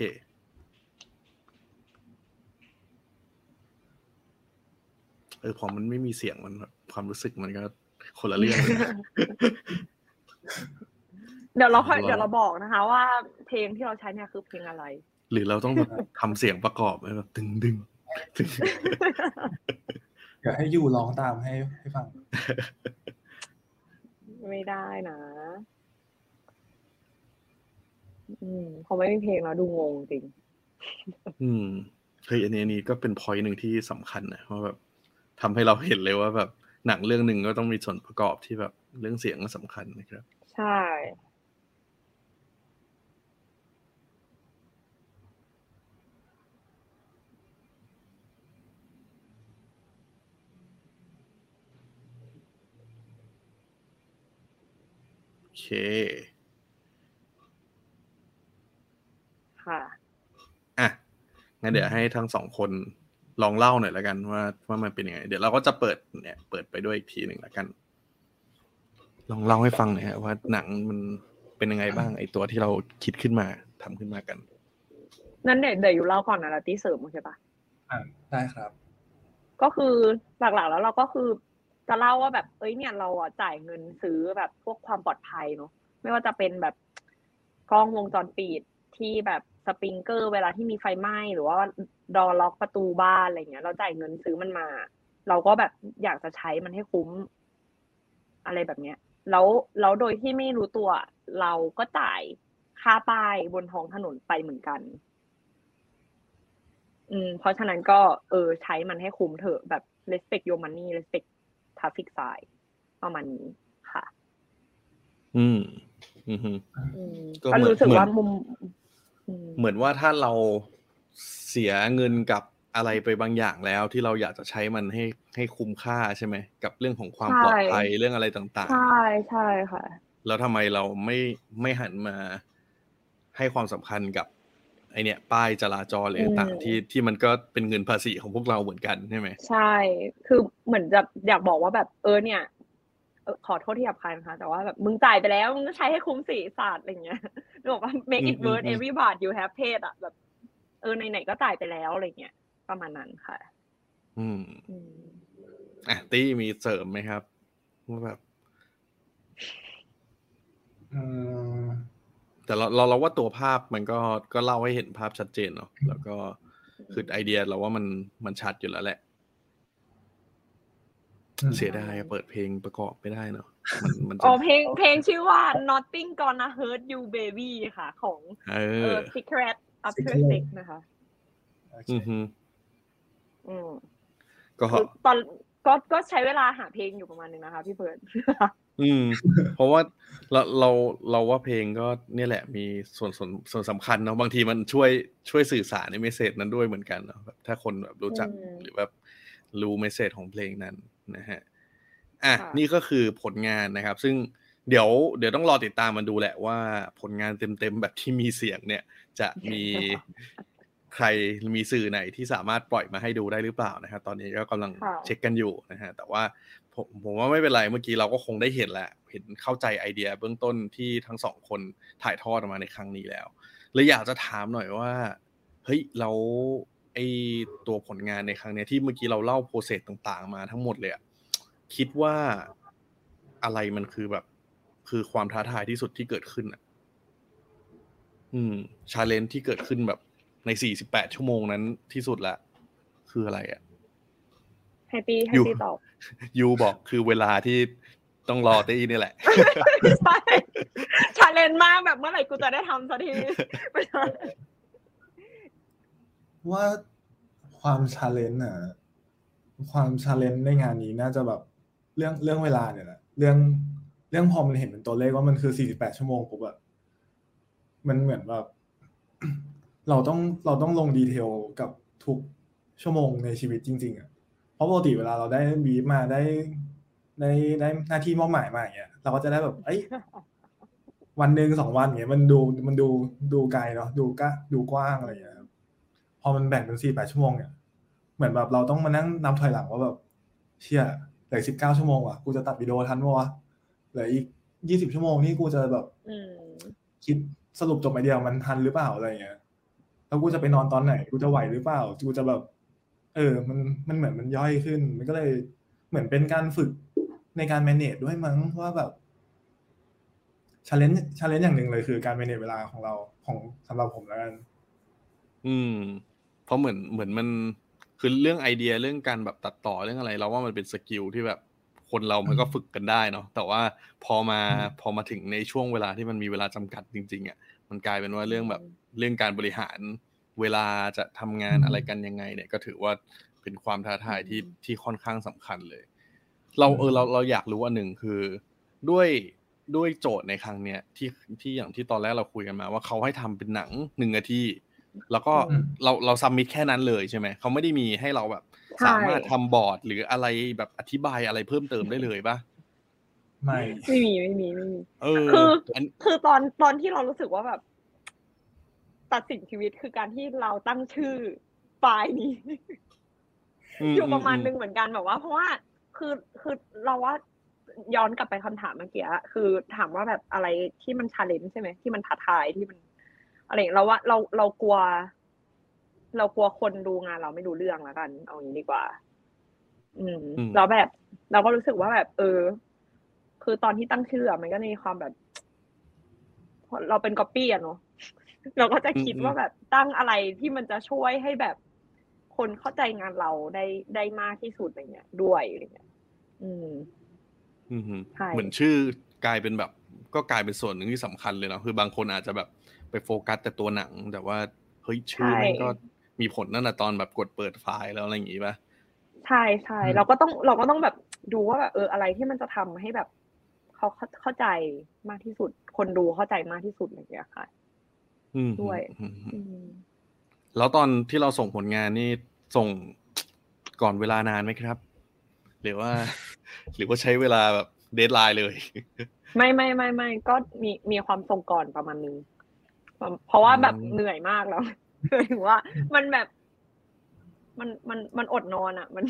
เออพอมันไม่มีเสียงมันแบบความรู้สึกมันก็คนละเรื่องเลยนะเดี๋ยวเราค่อยเราเดี๋ยวเราบอกนะคะ ว่าเพลงที่เราใช้เนี่ยคือเพลงอะไร หรือเราต้องแบบทำเสียงประกอบไหมแบบดึงดึงดึงเดี๋ยวให้ยูร้องตามให้ให้ฟัง ไม่ได้นะ อืมพอไม่มีเพลงแล้วดูงงจริง อืมเฮ้ยอันนี้อันนี้ก็เป็นพอยต์หนึ่งที่สำคัญนะเพราะแบบ ทำให้เราเห็นเลยว่าแบบหนังเรื่องหนึ่งก็ต้องมีส่วนประกอบที่แบบเรื่องเสียงก็สำคัญนะครับ ใช่โอเค ค่ะ อะ งั้นเดี๋ยวให้ทั้งสองคน ลองเล่าหน่อยแล้วกันว่าว่ามันเป็นยังไง เดี๋ยวเราก็จะเปิดเนี่ย เปิดไปด้วยอีกทีหนึ่งแล้วกัน ลองเล่าให้ฟังหน่อยฮะว่าหนังมันเป็นยังไงบ้างไอตัวที่เราคิดขึ้นมาทำขึ้นมากัน นั่นเดี๋ยวเดี๋ยวอยู่เล่าก่อนนะแล้วตีเสริมโอเคปะอ่าได้ครับ ก็คือหลักๆแล้วเราก็คือจะเล่าว่าแบบเอ้ยเนี่ยเราอะจ่ายเงินซื้อแบบพวกความปลอดภัยเนาะไม่ว่าจะเป็นแบบกล้องวงจรปิดที่แบบ สปริงเกอร์ เวลาที่มีไฟไหม้หรือว่าดอล็อกประตูบ้านอะไรเงี้ย เราจ่ายเงินซื้อมันมา เราก็แบบอยากจะใช้มันให้คุ้ม อะไรแบบเนี้ย แล้วแล้วโดยที่ไม่รู้ตัว เราก็จ่ายค่าป้ายบนท้องถนนไปเหมือนกัน อืม เพราะฉะนั้นก็ เออ ใช้มันให้คุ้มเถอะแบบ respect your money respect traffic sign ประมาณนี้ค่ะ อืม อือฮึอืมก็ก็เหมือนรู้สึกเหมือนว่ามุมอืม เหมือนว่าถ้าเราเสียเงินกับอะไรไปบางอย่างแล้วที่เราอยากจะใช้มันให้ให้คุ้มค่าใช่ไหมกับเรื่องของความปลอดภัยเรื่องอะไรต่างใช่ใช่ค่ะๆแล้วทำไมเราไม่ไม่หันมาให้ความสำคัญกับไอเนี่ยป้ายจราจรอะไรต่างอืมๆที่ที่มันก็เป็นเงินภาษีของพวกเราเหมือนกันใช่ไหมใช่ คือเหมือนจะอยากบอกว่าแบบเออเนี่ยเออ ขอโทษที่หยาบคายนะคะแต่ว่าแบบมึงจ่ายไปแล้วมึงก็ใช้ให้คุ้มสีศาสตร์อะไรเงี้ยนึกออกว่า make it อืม worth อืม every baht you have paid อะแบบ เออไหนๆก็จ่ายไปแล้วอะไรเงี้ยประมาณนั้นค่ะ อืมอืมอะตี้มีเสริมไหมครับว่าแบบอืมแต่เราเราเราว่าตัวภาพมันก็ก็เล่าให้เห็นภาพชัดเจนเนาะแล้วก็คือไอเดียเราว่ามันมันชัดอยู่แล้วแหละอืม เสียดายอะเปิดเพลงประกอบไม่ได้เนาะมันมันจะอ๋อเพลงเพลงชื่อว่า Nothing Gonna Hurt You Baby ค่ะ ของเอเอออ Secret After Secret Sex นะคะโอเคอือฮึอืมก็คือตอนก็ก็ใช้เวลาหาเพลงอยู่ประมาณนึงนะคะ พี่เพิร์ดอืม เพราะว่าเราเราเราว่าเพลงก็เนี่ยแหละมีส่วนส่วนส่วนสำคัญเนาะบางทีมันช่วยช่วยสื่อสารในเมสเซจนั้นด้วยเหมือนกันเนาะแบบถ้าคนแบบรู้จักอืมหรือแบบรู้เมสเซจของเพลงนั้น นะฮะอะค่ะนี่ก็คือผลงานนะครับ ซึ่งเดี๋ยวเดี๋ยวต้องรอติดตามมันดูแหละว่าผลงานเต็มๆแบบที่มีเสียงเนี่ย จะมีใครมีสื่อไหนที่สามารถปล่อยมาให้ดูได้หรือเปล่านะครับตอนนี้ก็กำลังค่ะเช็คกันอยู่นะฮะแต่ว่าผมผมว่าไม่เป็นไรเมื่อกี้เราก็คงได้เห็นแหละเห็นเข้าใจไอเดียเบื้องต้นที่ทั้งสองคนถ่ายทอดออกมาในครั้งนี้แล้วเลยอยากจะถามหน่อยว่าเฮ้ยเรา ไอตัวผลงานในครั้งเนี้ยที่เมื่อกี้เราเล่า process ต่างๆ มาทั้งหมดเลยอะคิดว่าอะไรมันคือแบบ คือความท้าทายที่สุดที่เกิดขึ้นอะอืม challenge ที่เกิดขึ้นแบบใน48ชั่วโมงนั้นที่สุดละ คืออะไรอะให้ตี้ให้ยูตี้ตอบยูบอกคือเวลาที่ต้องรอตีนี่แหละ ใช่ challenge มากแบบเมื่อไหร่กูจะได้ทำสักทีไม่ใช่ ว่าความ challenge อะความ challenge ในงานนี้น่าจะแบบเรื่องเรื่องเวลาเนี่ยแหละเรื่องเรื่องพอมันเห็นเป็นตัวเลขว่ามันคือ 48 ชั่วโมงปุ๊บอะมันเหมือนแบบเราต้องเราต้องลง detail กับทุกชั่วโมงในชีวิตจริง ๆอะเพราะปกติเวลาเราได้บีบมาได้ได้ได้หน้าที่มอบหมายมาอย่างเงี้ยเราก็จะได้แบบเอ้ยวันหนึ่งสองวันเงี้ยมันดูมันดูดูไกลเนาะดูกะดูกว้างอะไรอย่างเงี้ย อมันแบ่งเป็นสี่แปดชั่วโมงเนี่ยเหมือนแบบเราต้องมานั่งนับถอยหลังว่าแบบเชี่ยเหลือสิบเก้าชั่วโมงว่ะกูจะตัดวิดีโอทันปะวะเหลืออีกยี่สิบชั่วโมงนี่กูจะแบบอืมคิดสรุปจบไอเดียมันทันหรือเปล่าอะไรอย่างเงี้ยแล้วกูจะไปนอนตอนไหนกูจะไหวหรือเปล่ากูจะแบบ เออ มันมันเหมือนมันย่อยขึ้น มันก็เลยเหมือนเป็นการฝึกในการ manage ด้วยมั้งว่าแบบ challenge challenge อย่างหนึ่งเลยคือการ manage เวลาของเราของสำหรับผมแล้วกัน อืม เพราะเหมือนเหมือนมันคือเรื่องไอเดียเรื่องการแบบตัดต่อเรื่องอะไร เราว่ามันเป็น skill ที่แบบคนเรามันก็ฝึกกันได้เนาะแต่ว่าพอมาอืมพอมาถึงในช่วงเวลาที่มันมีเวลาจำกัดจริงๆอะมันกลายเป็นว่าเรื่องแบบเรื่องการบริหารเวลาจะทำงานอะไรกันยังไง เนี่ย ก็ถือว่าเป็นความท้าทายที่ที่ค่อนข้างสำคัญเลย เราเออเราเราอยากรู้อันหนึ่งคือด้วยด้วยโจทย์ในครั้งเนี้ยที่ที่อย่างที่ตอนแรกเราคุยกันมา ว่าเขาให้ทำเป็นหนังหนึ่งนาที แล้วก็อืมเราเราซัมมิตแค่นั้นเลยใช่ไหมเขาไม่ได้มีให้เราแบบใช่สามารถทำบอร์ดหรืออะไรแบบอธิบายอะไรเพิ่มเติมได้เลยปะไม่ไม่มีไม่มีไม่มีเออคืออันคือตอนตอนที่เรารู้สึกว่าแบบ ตัดสินชีวิตคือการที่เราตั้งชื่อไฟล์นี้มอยู่ประมาณอืนึงเหมือนกันแบบว่า เพราะว่าคือคือเราว่าย้อนกลับไปคำถามเมื่อกี้อะคือถามว่าแบบอะไรที่มัน challenge ใช่ไหมที่มันท้าทายที่มัน อะไรอย่างเราว่าเราเรากลัว เรากลัวคนดูงานเราไม่ดูเรื่องแล้วกัน เอาอย่างนี้ดีกว่า อืมอืมแล้วแบบ เราก็รู้สึกว่าแบบ เออ คือตอนที่ตั้งชื่ออะมันก็มีความแบบ เราเป็นก๊อปปี้อะเนาะเราก็จะคิดว่าแบบตั้งอะไรที่มันจะช่วยให้แบบคนเข้าใจงานเราได้ได้มากที่สุดอะไรเงี้ย ด้วยอะไรเงี้ย อืม อืมฮึใช่เหมือนชื่อกลายเป็นแบบ ก็กลายเป็นส่วนหนึ่งที่สำคัญเลยเนาะคือบางคนอาจจะแบบ ไปโฟกัสแต่ตัวหนัง แต่ว่าเฮ้ยชื่อมันก็มีผลนั่นแหละตอนแบบกดเปิดไฟล์แล้วอะไรอย่างงี้ป่ะใช่ใช่อืมเราก็ต้องเราก็ต้องแบบดูว่าแบบเอออะไรที่มันจะทำให้แบบเขาเข้าเข้าใจมากที่สุด คนดูเข้าใจมากที่สุดอะไรอย่างเงี้ยค่ะอืมด้วยอืมฮึอืมแล้วตอนที่เราส่งผลงานนี่ส่งก่อนเวลานานไหมครับ หรือว่า หรือว่าใช้เวลาแบบเดทไลน์เลย ไม่ไม่ไม่ไม่ก็มีมีความทรงก่อนประมาณนึง เพราะว่าแบบอืมเหนื่อยมากแล้วถึงว่า มันแบบ มันมันมันอดนอนอะ มัน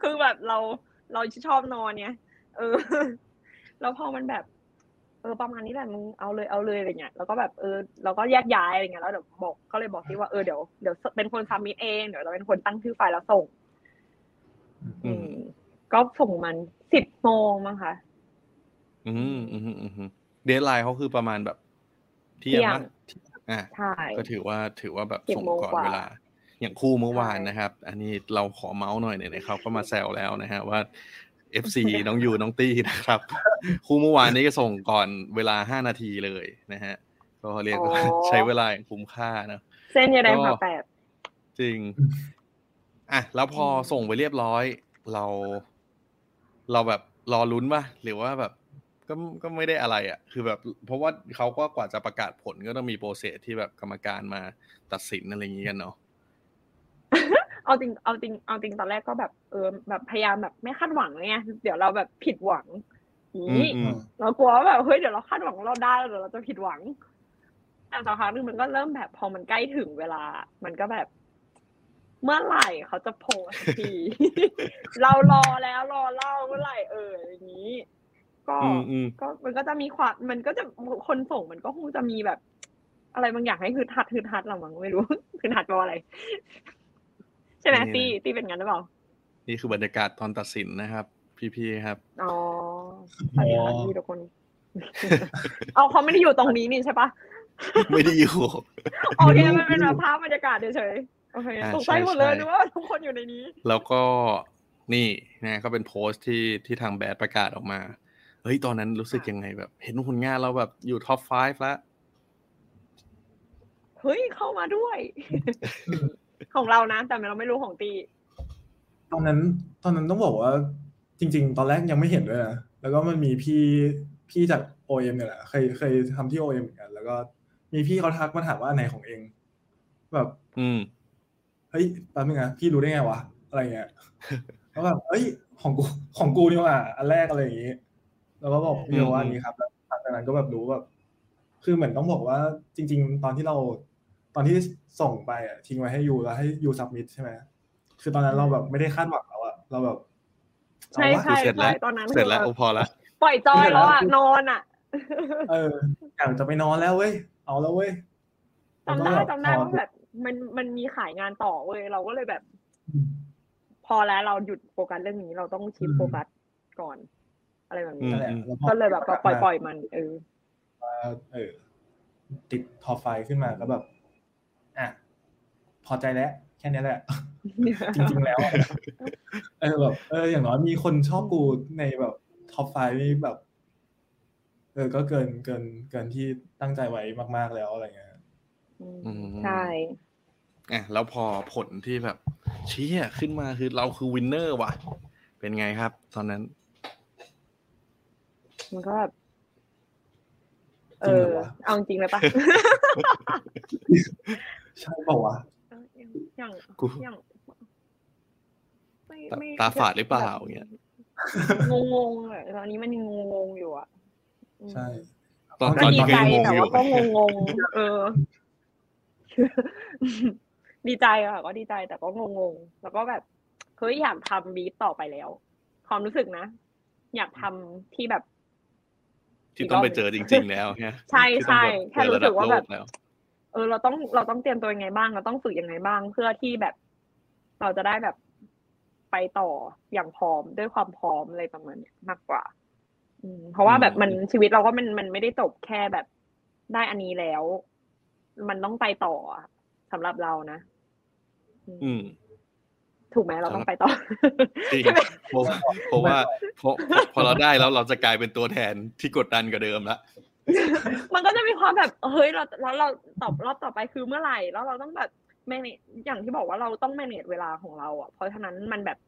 คือแบบเราเราชอบนอนเนี่ยเออ แล้วพอมันแบบ เออ ประมาณนี้แหละมึงเอาเลยเอาเลยอะไรเงี้ยแล้วก็แบบเออเราก็แยกย้ายอะไรเงี้ยแล้วเดี๋ยวบอกก็เลยบอกที่ว่าเออเดี๋ยวเดี๋ยวเป็นคนซัมมิตเองเดี๋ยวเราเป็นคนตั้งชื่อไฟล์แล้วส่ง อือืมมก็ส่งมันสิบโมงมั้งคะอืมอืมอืมอืมเดทไลน์เขาคือประมาณแบบ เที่ยงเที่ยงปะอะใช่ก็ถือว่าถือว่าแบบ10ส่งโมงก่อนกว่าเวลา อย่างคู่เมื่อวานใช่นะครับ อันนี้เราขอเมาส์หน่อยเนี่ยเขาก็มาแซวแล้วนะฮะว่า FC น้องยูน้องตี้นะครับ คู่เมื่อวานนี้ก็ส่งก่อนเวลาห้านาทีเลยนะฮะก็เรียกว่าใช้เวลาอย่างคุ้มค่านะเส้นยาแดงก็ผ่าแปดจริงอะแล้วพออมส่งไปเรียบร้อย เรา เราแบบรอลุ้นป่ะหรือว่าแบบ ก็ก็ไม่ได้อะไรอะ คือแบบเพราะว่าเขาก็กว่าจะประกาศผลก็ต้องมีโปรเซสที่แบบกรรมการมาตัดสินอะไรอย่างงี้กันเนาะเอาจริงเอาจริงเอาจริงตอนแรกก็แบบเออแบบพยายามแบบไม่คาดหวังไงเดี๋ยวเราแบบผิดหวังนี้อืมเรากลัวว่าแบบเฮ้ยเดี๋ยวเราคาดหวังว่าเราได้แล้วเดี๋ยวเราจะผิดหวังแต่สักพักหนึงมันก็เริ่มแบบพอมันใกล้ถึงเวลา มันก็แบบ เมื่อไหร่เขาจะโพสต์สักที เรารอแล้วรอเล่าเมื่อไหร่เอออย่างนี้ ก็อืมอืมก็มันก็จะมีความมันก็จะคนส่งมันก็คงจะมีแบบ อะไรบางอย่างให้คือทัดคือทัดเรามั้งไม่รู้คือทัดแปลว่าอะไร ใช่ไหมนี่ตีนะตีเป็นงั้นหรือเปล่า นี่คือบรรยากาศตอนตัดสินนะครับ พี่ๆครับอ๋อสวัสดีค่ะพี่ทุกคนเอาเขาไม่ได้อยู่ตรงนี้นี่ใช่ปะไม่ได้อยู่โอเคมันเป็นแบบภาพบรรยากาศเฉยๆโอเคอ่าตกใจใช่หมดเลยใช่นึกว่าทุกคนอยู่ในนี้ แล้วก็นี่นะก็เป็นโพสต์ที่ที่ทางแบดประกาศออกมา เฮ้ยตอนนั้นรู้สึกยังไงแบบ เห็นผลงานเราแบบอยู่ท็อป5แล้วเฮ้ยเข้ามาด้วย ของเรานะแต่เราไม่รู้ของตี ตอนนั้น ตอนนั้นต้องบอกว่า จริง ๆ ตอนแรกยังไม่เห็นด้วยนะแล้วก็มันมีพี่พี่จาก OM เนี่ยแหละเคยเคยทำที่ OM เหมือนกันแล้วก็มีพี่เขาทักมาถามว่าอันไหนของเอง แบบ อืมเฮ้ยแป๊บนึงนะพี่รู้ได้ไงวะอะไรเงี้ยแล้วแบบเอ้ยของกูของกูนี่หว่าอันแรกอะไรอย่างงี้ แล้วก็บอกพี่เขาว่าอันนี้ครับแล้วหลังจากนั้นก็แบบรู้แบบ คือเหมือนต้องบอกว่าจริง ๆ ตอนที่เราตอนที่ส่งไปอะทิ้งไว้ให้ยูแล้วให้ยูซับมิดใช่ไหมคือตอนนั้นเราแบบไม่ได้คาดหวังแล้วอะเราแบบใช่เอาวะใช่เสร็จแล้วใช่ตอนนั้นเสร็จแล้วคือโอ้พอละปล่อย joy แล้วอะนอนอะ เอออยากจะไปนอนแล้วเว้ยเอาแล้วเว้ยจำได้แล้วก็จำได้พอว่าแบบมันมันมีขายงานต่อเว้ยเราก็เลยแบบอืมพอแล้วเราหยุดโฟกัสเรื่องนี้เราต้อง shift อืมโฟกัสก่อน อะไรแบบอืนี้มนั่นแหละแล้วพอก็เลยแบบปล่อยปล่อยๆมันเออเออ ติด top five ขึ้นมาก็แบบอะพอใจแล้ว แค่นี้แหละ จริง ๆ แล้วอะเออแบบเอออย่างน้อยมีคนชอบกูในแบบ top five นี่แบบ เออ ก็เกินเกินเกินที่ตั้งใจไว้มาก ๆแล้วอะไรเงี้ยอืมใช่อะแล้วพอผลที่แบบเชี่ยขึ้นมาคือเราคือ winner ว่ะ เป็นไงครับ ตอนนั้น มันก็แบบเอจริงเหรออวะเอาจริงเลยปะใช่เปล่าวะอย่างกูอย่างไม่ตาไม่ตาฝาดหรือเปล่าเงี้ยงงงๆเลยตอนนี้มันยังงงๆอยู่อะอืมใช่ตอนก็ตอนดีนี้ก็ใจยังงงแต่อยู่ว่าก็งงงๆเออ ดีใจอะก็ดีใจแต่ก็งงงๆแล้วก็แบบเฮ้ยอยากทำบีทต่อไปแล้ว ความรู้สึกนะ อยากทำที่แบบ ที่ต้องไปเจอจริง ๆ แล้วเนี่ยใช่ที่ต้องใช่บบแค่รู้สึกว่าแบบเปิดระดัโลแล้วเออ เราต้องเราต้องเตรียมตัวยังไงบ้าง เราต้องฝึกยังไงบ้าง เพื่อที่แบบ เราจะได้แบบไปต่ออย่างพร้อมด้วยความพร้อมอะไรประมาณเนี้ยมากกว่า อืม เพราะว่าแบบมันชีวิตเราก็มันมันไม่ได้จบแค่แบบได้อันนี้แล้ว มันต้องไปต่ออะสำหรับเรานะ อืมอืม ถูกไหมเราต้องไปต่อจริงเพราะว่าเพราะว่าเพราะเพราะพอเราได้แล้วเราจะกลายเป็นตัวแทนที่กดดันกว่าเดิมละมันก็จะมีความแบบเฮ้ยเราแล้วเราตอบรอบต่อไปคือเมื่อไหร่แล้วเราต้องแบบแมเนอย่างที่บอกว่าเราต้องแมเนจเวลาของเราอะเพราะฉะนั้นมันแบบ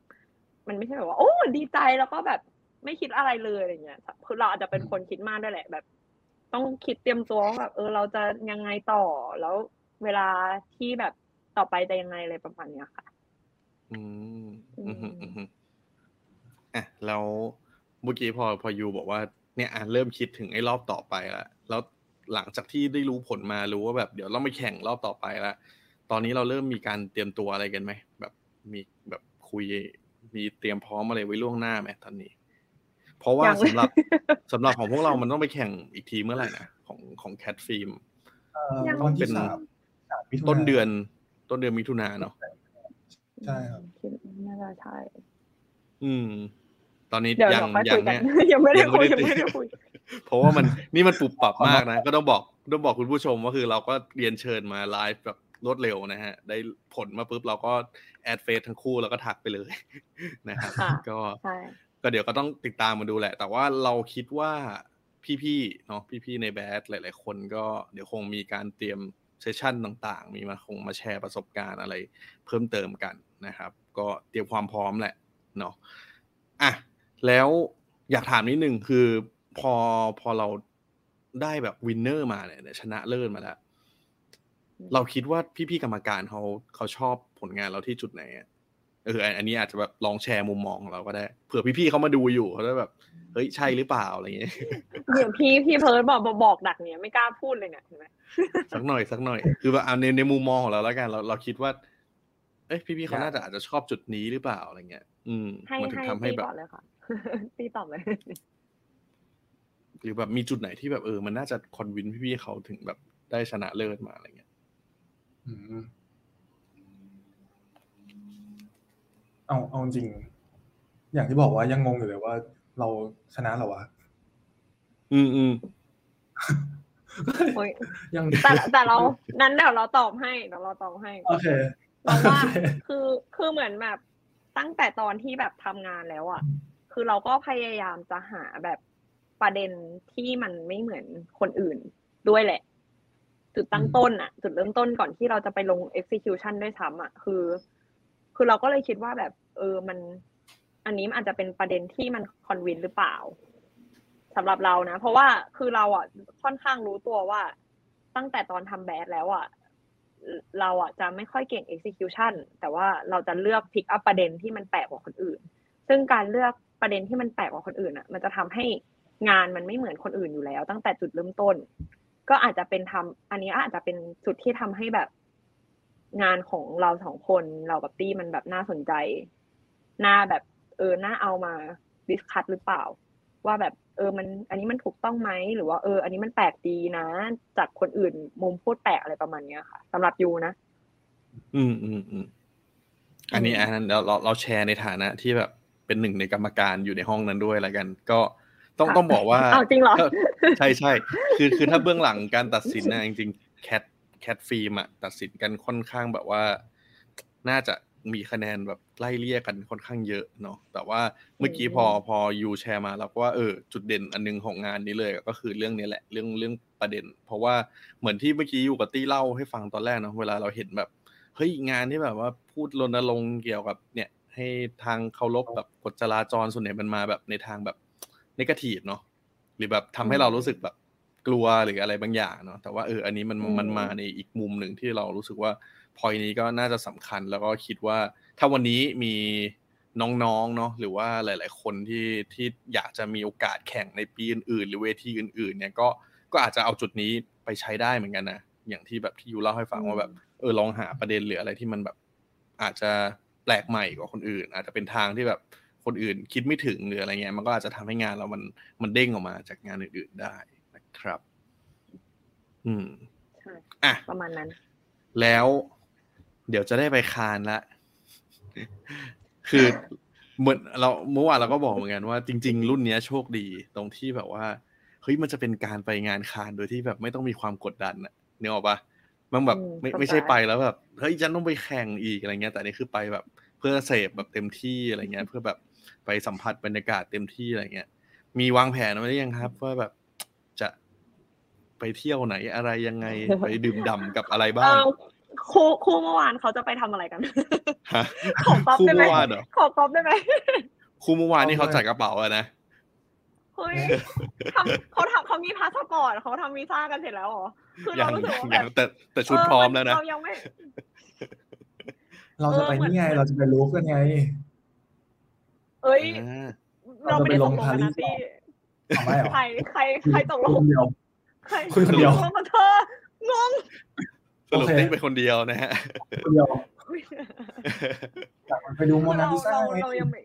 มันไม่ใช่แบบว่า โอ้ดีใจแล้วก็แบบไม่คิดอะไรเลยอะไรเงี้ยคือเราอาจจะเป็นคนคิดมากด้วยแหละ แบบ ต้องคิดเตรียมตัวว่าแบบเออ เราจะยังไงต่อแล้วเวลาที่แบบต่อไปจะยังไงอะไรประมาณเนี้ยค่ะ อืมอือืมมอืมอืมอะแล้วเมื่อกี้พอพอยูบอกว่าเนี่ยอะเริ่มคิดถึงไอ้รอบต่อไปแล้วแล้วหลังจากที่ได้รู้ผลมารู้ว่าแบบเดี๋ยวเราไปแข่งรอบต่อไปแล้วตอนนี้เราเริ่มมีการเตรียมตัวอะไรกันไหมแบบมีแบบคุยมีเตรียมพร้อมอะไรไว้ล่วงหน้าไหมตอนนี้ เพราะว่ายังสำหรับสำหรับของพวกเรามันต้องไปแข่งอีกทีเมื่อไหร่นะของของแคทฟิล์มเอ่อยังตอนเป็ที่นสามสามมิถุาต้นเดือน ต้นเดือนมิถุนาเนาะ ใช่ครับคิดน่าจะใช่อืม ตอนนี้เดี๋ยวยัเดี๋งยวค่อยยัคุงยกันเนี่ยยังไม่ได้คุยยัยังงไม่ไม่ได้ได้คุยเพราะว่ามันนี่มันปรับปรับมากนะ ก็ต้องบอกต้องบอกคุณผู้ชมว่าคือเราก็เรียนเชิญมาไลฟ์แบบรวดเร็วนะฮะ ได้ผลมาปุ๊บเราก็แอดเฟซทั้งคู่แล้วก็ทักไปเลยนะครับค่ะก็ใช่ก็เดี๋ยวก็ต้องติดตามมาดูแหละ แต่ว่าเราคิดว่าพี่ๆเนาะพี่ๆในแบดหลาย ๆ คนก็เดี๋ยวคงมีการเตรียม session ต่าง ๆ มีมาคงมาแชร์ประสบการณ์อะไรเพิ่มเติมกัน นะครับ ก็เตรียมความพร้อมแหละเนาะอะแล้วอยากถามนิดนึงคือพอพอเราได้แบบ winner มาเนี่ยชนะเลิศมาแล้ว เราคิดว่าพี่ๆกรรมการเขาเขาชอบผลงานเราที่จุดไหนอะเอออันอันนี้อาจจะแบบลองแชร์มุมมองของเราก็ได้เผื่อพี่ๆเขามาดูอยู่เขาจะแบบเฮ้ยใช่หรือเปล่าอะไรอย่างเงี้ยเดี๋ยวพี่พี่เพิร์ดบอกบอกดักเนี่ยไม่กล้าพูดเลยเนี่ยเห็นไหมสักหน่อยสักหน่อย คือแบบเอาในในมุมมองของเราแล้วกันเราเราคิดว่า เอ้ยพี่ๆเขาน่าจะอาจจะชอบจุดนี้หรือเปล่าอะไรเงี้ย อืมให้มันถึงให้ทำให้ตีแบบก่อนเลยค่ะตีตอบเลยหรือแบบมีจุดไหนที่แบบเออมันน่าจะคอนวินพี่ๆเขาถึงแบบได้ชนะเลิศมาอะไรเงี้ยอืมเอาเอาจริง อย่างที่บอกว่ายังงงอยู่เลยว่า เราชนะเหรอวะอืมอืมโอ้ยยังแต่แต่เรานั้นเดี๋ยวเราตอบให้เดี๋ยวเราตอบให้ โอเค เราว่าโอเคคือคือเหมือนแบบตั้งแต่ตอนที่แบบทำงานแล้วอะ คือเราก็พยายามจะหาแบบประเด็นที่มันไม่เหมือนคนอื่นด้วยแหละ จุดตั้งต้นอะ จุดเริ่มต้นก่อนที่เราจะไปลง execution ด้วยซ้ำอะ คือ คือเราก็เลยคิดว่าแบบ เออมัน อันนี้มันอาจจะเป็นประเด็นที่มันคอนวินหรือเปล่าสำหรับเรานะ เพราะว่าคือเราอะค่อนข้างรู้ตัวว่าตั้งแต่ตอนทำแบดแล้วอะ เราอะจะไม่ค่อยเก่ง execution แต่ว่าเราจะเลือก pick up ประเด็นที่มันแปลกกว่าคนอื่น ซึ่งการเลือกประเด็นที่มันแปลกกว่าคนอื่นอะ มันจะทำให้งานมันไม่เหมือนคนอื่นอยู่แล้ว ตั้งแต่จุดเริ่มต้น ก็อาจจะเป็นทำอันนี้อาจจะเป็นจุดที่ทำให้แบบ งานของเราสองคนเรากับตี้มันแบบน่าสนใจ น่าแบบเออน่าเอามาดิสคัตหรือเปล่า ว่าแบบ เออมันอันนี้มันถูกต้องไหมหรือว่าเออ อันนี้มันแปลกดีนะ จากคนอื่นมุมพูดแปลกอะไรประมาณเนี้ยค่ะสำหรับยูนะ อืมอืมอืมอันนี้อันนั้นเราเราเราแชร์ในฐานะที่แบบเป็นหนึ่งในกรรมการอยู่ในห้องนั้นด้วยแล้วกัน ก็ต้องค่ะต้องบอกว่าอ้าวจริงเหรอก็ใช่ใช่คือคือถ้าเบื้องหลังการตัดสินนะจริงๆแคทแคทฟิล์มอะตัดสินกันค่อนข้างแบบว่า น่าจะ มีคะแนนแบบไล่เลี่ยกันค่อนข้างเยอะเนาะแต่ว่าเมื่อกี้พอพอยูแชร์มาแล้วก็ว่าเออจุดเด่นอันนึงของงานนี้เลยก็คือเรื่องนี้แหละเรื่องเรื่องประเด็น เพราะว่าเหมือนที่เมื่อกี้ยูกับตี้เล่าให้ฟังตอนแรกเนาะเวลาเราเห็นแบบเฮ้ยงานที่แบบว่าพูดรณรงค์เกี่ยวกับเนี่ยให้ทางเคารพแบบกฎจราจรส่วนใหญ่มันมาแบบในทางแบบนกาทีฟเนาะหรือแบบทำให้เรารู้สึกแบบกลัวหรืออะไรบางอย่างเนาะแต่ว่าเอออันนี้มันอืมมันมาในอีกมุมหนึ่งที่เรารู้สึกว่า พอยนี้ก็น่าจะสำคัญแล้วก็คิดว่า ถ้าวันนี้มีน้องๆเนาะหรือว่าหลาย ๆ คนที่ที่อยากจะมีโอกาสแข่งในปีอื่นๆ หรือเวทีอื่น ๆ เนี่ยก็ก็อาจจะเอาจุดนี้ไปใช้ได้เหมือนกันนะอย่างที่แบบที่ยูเล่าให้ฟังว่าแบบเออลองหาประเด็นหรืออะไรที่มันแบบ อาจจะแปลกใหม่กว่าคนอื่น อาจจะเป็นทางที่แบบคนอื่นคิดไม่ถึงหรืออะไรเงี้ยมันก็อาจจะทำให้งานเรามันมันเด้งออกมาจากงานอื่น ๆได้นะครับ อืมใช่อะประมาณนั้น แล้ว เดี๋ยวจะได้ไปคานละ คือเหมือนเราเมื่อวานเราก็บอกเหมือนกันว่าจริง ๆ รุ่นเนี้ยโชคดีตรงที่แบบว่าเฮ้ยมันจะเป็นการไปงานคานโดยที่แบบไม่ต้องมีความกดดันอะเนื้อออกปะมันแบบอืมไม่เข้าใจไม่ใช่ไปแล้วแบบเฮ้ยฉันต้องไปแข่งอีกอะไรเงี้ย แต่นี่คือไปแบบ เพื่อเสพแบบเต็มที่อะไรเงี้ย เพื่อแบบไปสัมผัสบรรยากาศเต็มที่อะไรเงี้ย มีวางแผนไว้หรือยังครับ ว่าแบบจะไปเที่ยวไหนอะไรยังไงไปดื่มด่ำกับอะไรเอบ้างอ ครูครูเมื่อวานเขาจะไปทำอะไรกันฮะขอก๊อปคู่ได้ไหมเมื่อวานเหรอขอก๊อปได้ไหมคู่เมื่อวานนี่เขาจ่ายกระเป๋าอะนะเฮ้ยทำเขาทำเขามีพาสปอร์ตเขาทำวีซ่ากันเสร็จแล้วเหรอคือยัเรางรู้สึกยังว่าแบยังบแต่แต่ชุดพร้อมแล้วนะเรายังไม่ เราจะไปนี่ไงเออเหมือนเราจะไปรู้กันไง เอ้ยอ่าเราไม่ได้ตกลงกันเราจะไปลงนะปารีสพี่เอาไม่เหรอใครใครใครตกลคุงณเดียวใครคุยคนเดียวตกลงกับเธองง สรุปโอเคนี่เป็นคนเดียวนะฮะคนเดียวอยากไปดูโมคือนาเราลิซาเราไงเรายังไม่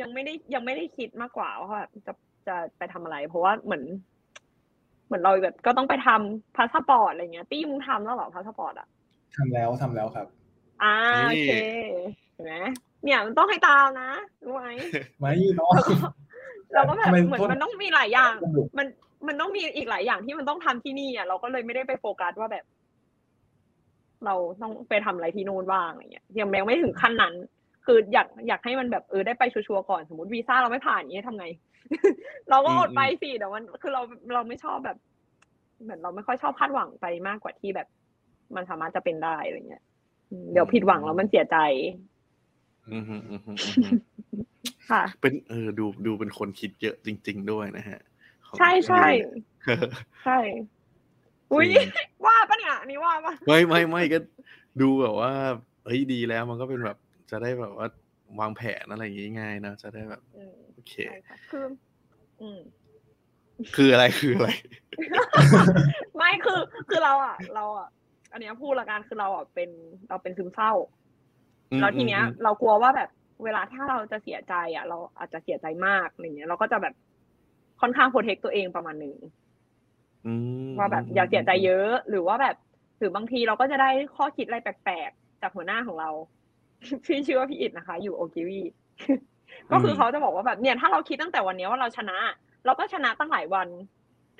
ยังไม่ได้ยังไม่ได้คิดมากกว่าว่าแบบจะจะไปทำอะไร เพราะว่าเหมือน เหมือนเราแบบก็ต้องไปทำพาสปอร์ตอะไรเงี้ยตี้มึงทำแล้วเหรอพาสปอร์ตอะทำแล้วทำแล้วครับ อ่านี่โอเคเห็นไหมเนี่ยมันต้องให้ตามนะรู้ไหมไม่เนาะเราก็แบบทำไมเหมือนโทษมันต้องมีหลายอย่างสนุกมันมันต้องมีอีกหลายอย่างที่มันต้องทำที่นี่อะเราก็เลยไม่ได้ไปโฟกัสว่าแบบ เราต้องไปทำอะไรที่นู่นบ้างอะไรเงี้ยยังยังไม่ถึงขั้นนั้น คืออยากอยากให้มันแบบเออได้ไปชัวร์ๆก่อนสมมติวีซ่าเราไม่ผ่านอย่างเงี้ยทำไง เราก็อดไปสิแต่มันคือเราเราไม่ชอบแบบ เหมือนเราไม่ค่อยชอบคาดหวังไปมากกว่าที่แบบ มันสามารถจะเป็นได้อะไรเงี้ยอืมเดี๋ยวผิดหวังแล้วมันเสียใจอืมฮึอืมฮึอืมฮึค่ะ เป็นเออดูดูเป็นคนคิดเยอะจริง ๆ ด้วยนะฮะของใช่ใช่เออใช่ อุ้ยจริงว่าปะเนี่ยอันนี้ว่าปะไม่ไม่ไม่ก็ดูแบบว่าเฮ้ยดีแล้วมันก็เป็นแบบจะได้แบบว่าวางแผนอะไรอย่างงี้ง่ายนะจะได้แบบอืมโอเคใช่ค่ะคืออืมคืออะไรคืออะไร ไม่คือคือเราอะ เราอะ อันเนี้ยพูดละกันคือเราอะเป็นเราเป็นซึมเศร้าอืมแล้วทีเนี้ยอืมเรากลัวว่าแบบเวลาถ้าเราจะเสียใจ อะ เราอาจจะเสียใจมากอะไรเงี้ย เราก็จะแบบค่อนข้างโปรเทคตัวเองประมาณหนึ่งอืม ว่าแบบอย่าเสียใจเยอะ หรือว่าแบบหรือบางทีเราก็จะได้ข้อคิดอะไรแปลกๆ จากหัวหน้าของเราพี่ชื่อว่าพี่อิดนะคะ อยู่โอกิวีก็คือเขาจะบอกว่าแบบเนี่ยถ้าเราคิดตั้งแต่วันเนี้ยว่าเราชนะ เราก็ชนะตั้งหลายวัน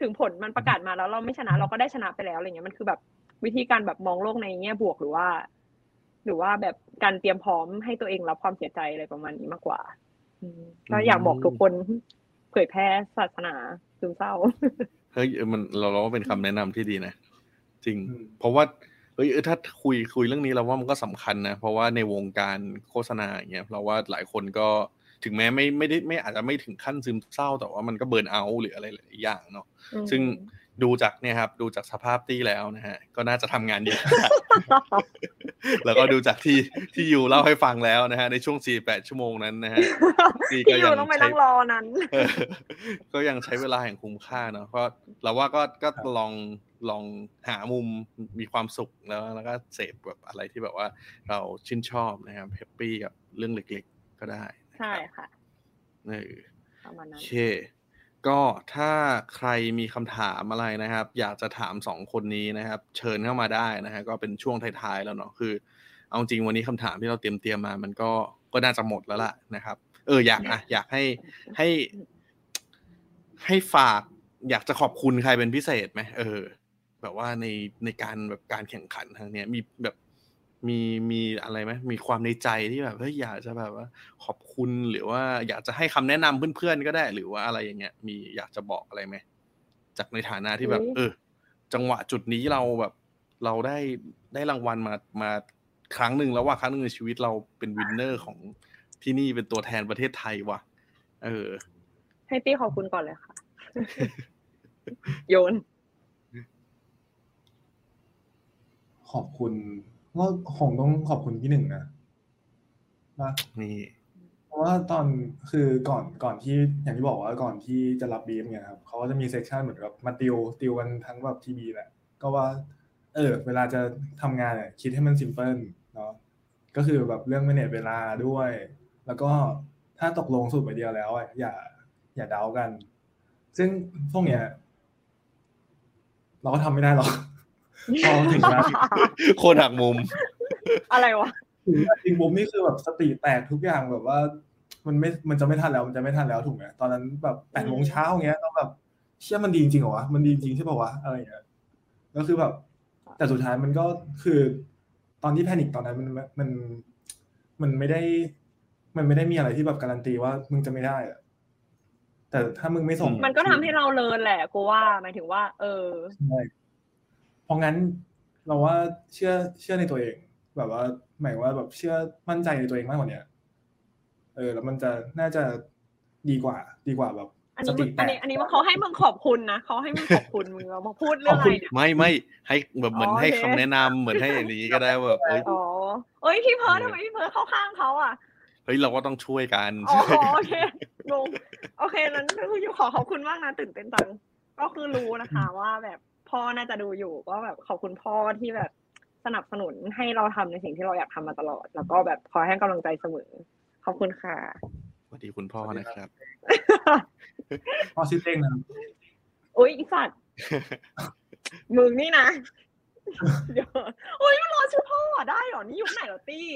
ถึงผลมันประกาศมาแล้ว เราไม่ชนะเราก็ได้ชนะไปแล้วอะไรเงี้ยมันคือแบบวิธีการแบบมองโลกในแง่บวกหรือว่า หรือว่าแบบการเตรียมพร้อมให้ตัวเองรับความเสียใจอะไรประมาณนี้มากกว่าอืมก็อยากบอกทุกคนเผยแพร่ศาสนาซึมเศร้า เฮ้ยเออมันเราเราว่าเป็นคำแนะนำที่ดีนะจริงอืมเพราะว่าเฮ้ยเออถ้าคุยคุยเรื่องนี้เราว่ามันก็สำคัญนะเพราะว่าในวงการโฆษณาอย่างเงี้ยเราว่าหลายคนก็ถึงแม้ไม่ไม่ได้ไม่อาจจะไม่ถึงขั้นซึมเศร้า แต่ว่ามันก็เบิร์นเอาท์หรืออะไรหลายๆอย่างเนาะซึ่ง ดูจากเนี่ยครับ ดูจากสภาพตี้แล้วนะฮะ ก็น่าจะทำงานเยอะแล้วก็ดูจากที่ที่ยูเล่าให้ฟังแล้วนะฮะ ในช่วง 48 ชั่วโมงนั้นนะฮะที่ก็ที่อยัยู่งต้องไปใช้นั่งรอนั้นเออก็ยังใช้เวลาแห่งคุ้มค่าเนาะก็เราว่าก็ก็ลองลองหามุมมีความสุขแล้ว แล้วก็เสพแบบอะไรที่แบบว่าเราชื่นชอบนะครับแฮปปี้กับเรื่องเล็กๆก็ได้นะครับใช่ค่ะเออประมาณโอนั้นเค ก็ถ้าใครมีคำถามอะไรนะครับ อยากจะถามสองคนนี้นะครับ เชิญเข้ามาได้นะฮะก็เป็นช่วงท้ายๆแล้วเนาะคือ เอาจริงวันนี้คำถามที่เราเตรียมเตรียมมา มันก็ก็น่าจะหมดแล้วล่ะนะครับ เอออยากอะอยากให้ให้ ให้ฝากอยากจะขอบคุณใครเป็นพิเศษไหมเออ แบบว่าในในการแบบการแข่งขันครั้งเนี้ย มีแบบ มีมีอะไรไหมมีความในใจที่แบบเฮ้ยอยากจะแบบว่า ขอบคุณหรือว่าอยากจะให้คำแนะนำเพื่อนๆก็ได้ หรือว่าอะไรอย่างเงี้ย มีอยากจะบอกอะไรไหมจากในฐานะที่แบบอุ๊ยเออ จังหวะจุดนี้เราแบบ เราได้ได้รางวัลมามาครั้งหนึ่งแล้วว่าครั้งหนึ่งในชีวิตเราเป็นวินเนอร์ของที่นี่เป็นตัวแทนประเทศไทยว่ะ เออ ให้ตี้ขอบคุณก่อนเลยค่ะ โยน ขอบคุณ ก็คงต้องขอบคุณพี่หนึ่งนะว่านี่เพราะว่าตอนคือก่อนก่อนที่อย่างที่บอกว่าก่อนที่จะรับบีฟเนี่ยครับเขาก็จะมีเซสชันเหมือนกับมาติวติวกันทั้งแบบทีบีแหละ ก็ว่า เออ เวลาจะทำงานเนี่ยคิดให้มันซิมเพิลเนาะก็คือแบบเรื่อง manage เวลาด้วย แล้วก็ถ้าตกลงสูตรไปเดียวแล้วอะอย่า อย่าเดากัน ซึ่งพวกเนี้ยเราก็ทำไม่ได้หรอก พอถึงนะโคตรหักมุม อะไรวะถึงจริงบุมนี่คือแบบสติแตกทุกอย่างแบบว่า มันไม่มันจะไม่ทันแล้วมันจะไม่ทันแล้วถูกไหมตอนนั้นแบบแปดโมงเช้าเงี้ยต้องแบบเชื่อมันดีจริงเหรอวะมันดีจริงใช่ป่าวะอะไรอย่างเงี้ยก็คือแบบ แต่สุดท้ายมันก็คือ ตอนที่แพนิคตอนนั้นมันมันมันไม่ได้ มันไม่ได้มีอะไรที่แบบการันตีว่ามึงจะไม่ได้อะแต่ถ้ามึงไม่ส่ง มันก็ทำให้เราเลินแหละกูว่าหมายถึงว่า เออใช่เพ ราะงั้นเราว่าเชื่อเชื่อในตัวเอง แบบว่าหมายว่าแบบเชื่อมั่นใจในตัวเองมากกว่านี้เออ แล้วมันจะน่าจะดีกว่า ดีกว่าแบบอันสนี้ติมึงแตอันนี้อันนี้ว่าเขาให้มึงขอบคุณนะเขาให้มึงขอบคุณมึงเอมาพูดเรื่องอะไรเนี่ยไม่ไม่ให้แบบเหมือนให้คคำแนะนำเหมือนให้อย่างนี้ก็ได้แบบเฮ้ยอ๋อเอ้ยพี่เพิร์ดทำไมพี่เพิร์ดเข้าข้างเขาอะเฮ้ยเราก็ต้องช่วยกันอ๋อโอเคงงโอเคนั้นคืออยู่ขอขอบคุณมากนะตื่นเต้นจังก็คือรู้นะคะว่าแบบ พ่อน่าจะดูอยู่ ก็แบบขอบคุณพ่อที่แบบสนับสนุนให้เราทำในสิ่งที่เราอยากทำมาตลอด แล้วก็แบบคอยให้กำลังใจเสมอ ขอบคุณค่ะสวัสดีคุณพ่อนะครับพอชื่อเต้งนะครับอุ้ยอีสัตว์มึงนี่นะเดี๋ยวโอ้ยมันรอชื่อพ่อได้เหรอ นี่ยุคไหนเหรอตี้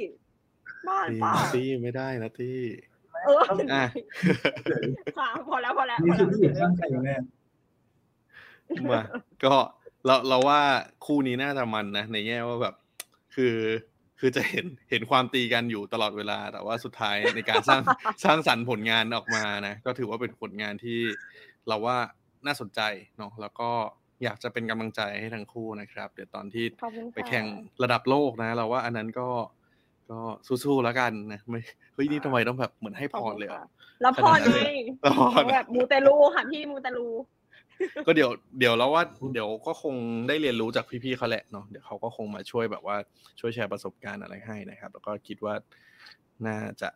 บ้านตี้เปล่าตี้ไม่ได้นะตี้เอออะค่ะพอแล้วพอแล้วนี่พอคือแล้วผู้หญิงข้างใครอยู่แน่ มาก็เราเราว่าคู่นี้น่าจะมันนะในแง่ว่าแบบ คือคือจะเห็นเห็นความตีกันอยู่ตลอดเวลา แต่ว่าสุดท้ายในการสร้างสร้างสรรค์ผลงานออกมานะก็ถือว่าเป็นผลงานที่เราว่าน่าสนใจเนาะแล้วก็อยากจะเป็นกำลังใจให้ทั้งคู่นะครับ เดี๋ยวตอนที่ขอบคุณค่ะไปแข่งระดับโลกนะ เราว่าอันนั้นก็ก็สู้ๆแล้วกันนะไม่เฮ้ยนี่ทำไมต้องแบบเหมือนให้พรเลยเหรขอะบคุณค่ะแล้วพรไงแล้วพรแบบมูเตลูค่ะพี่มูเตลู ก็เดี๋ยวเดี๋ยวเราว่าเดี๋ยวก็คงได้เรียนรู้จากพี่ๆเขาแหละเนาะเดี๋ยวเขาก็คงมาช่วยแบบว่าช่วยแชร์ประสบการณ์อะไรให้นะครับ แล้วก็คิดว่าน่าจะ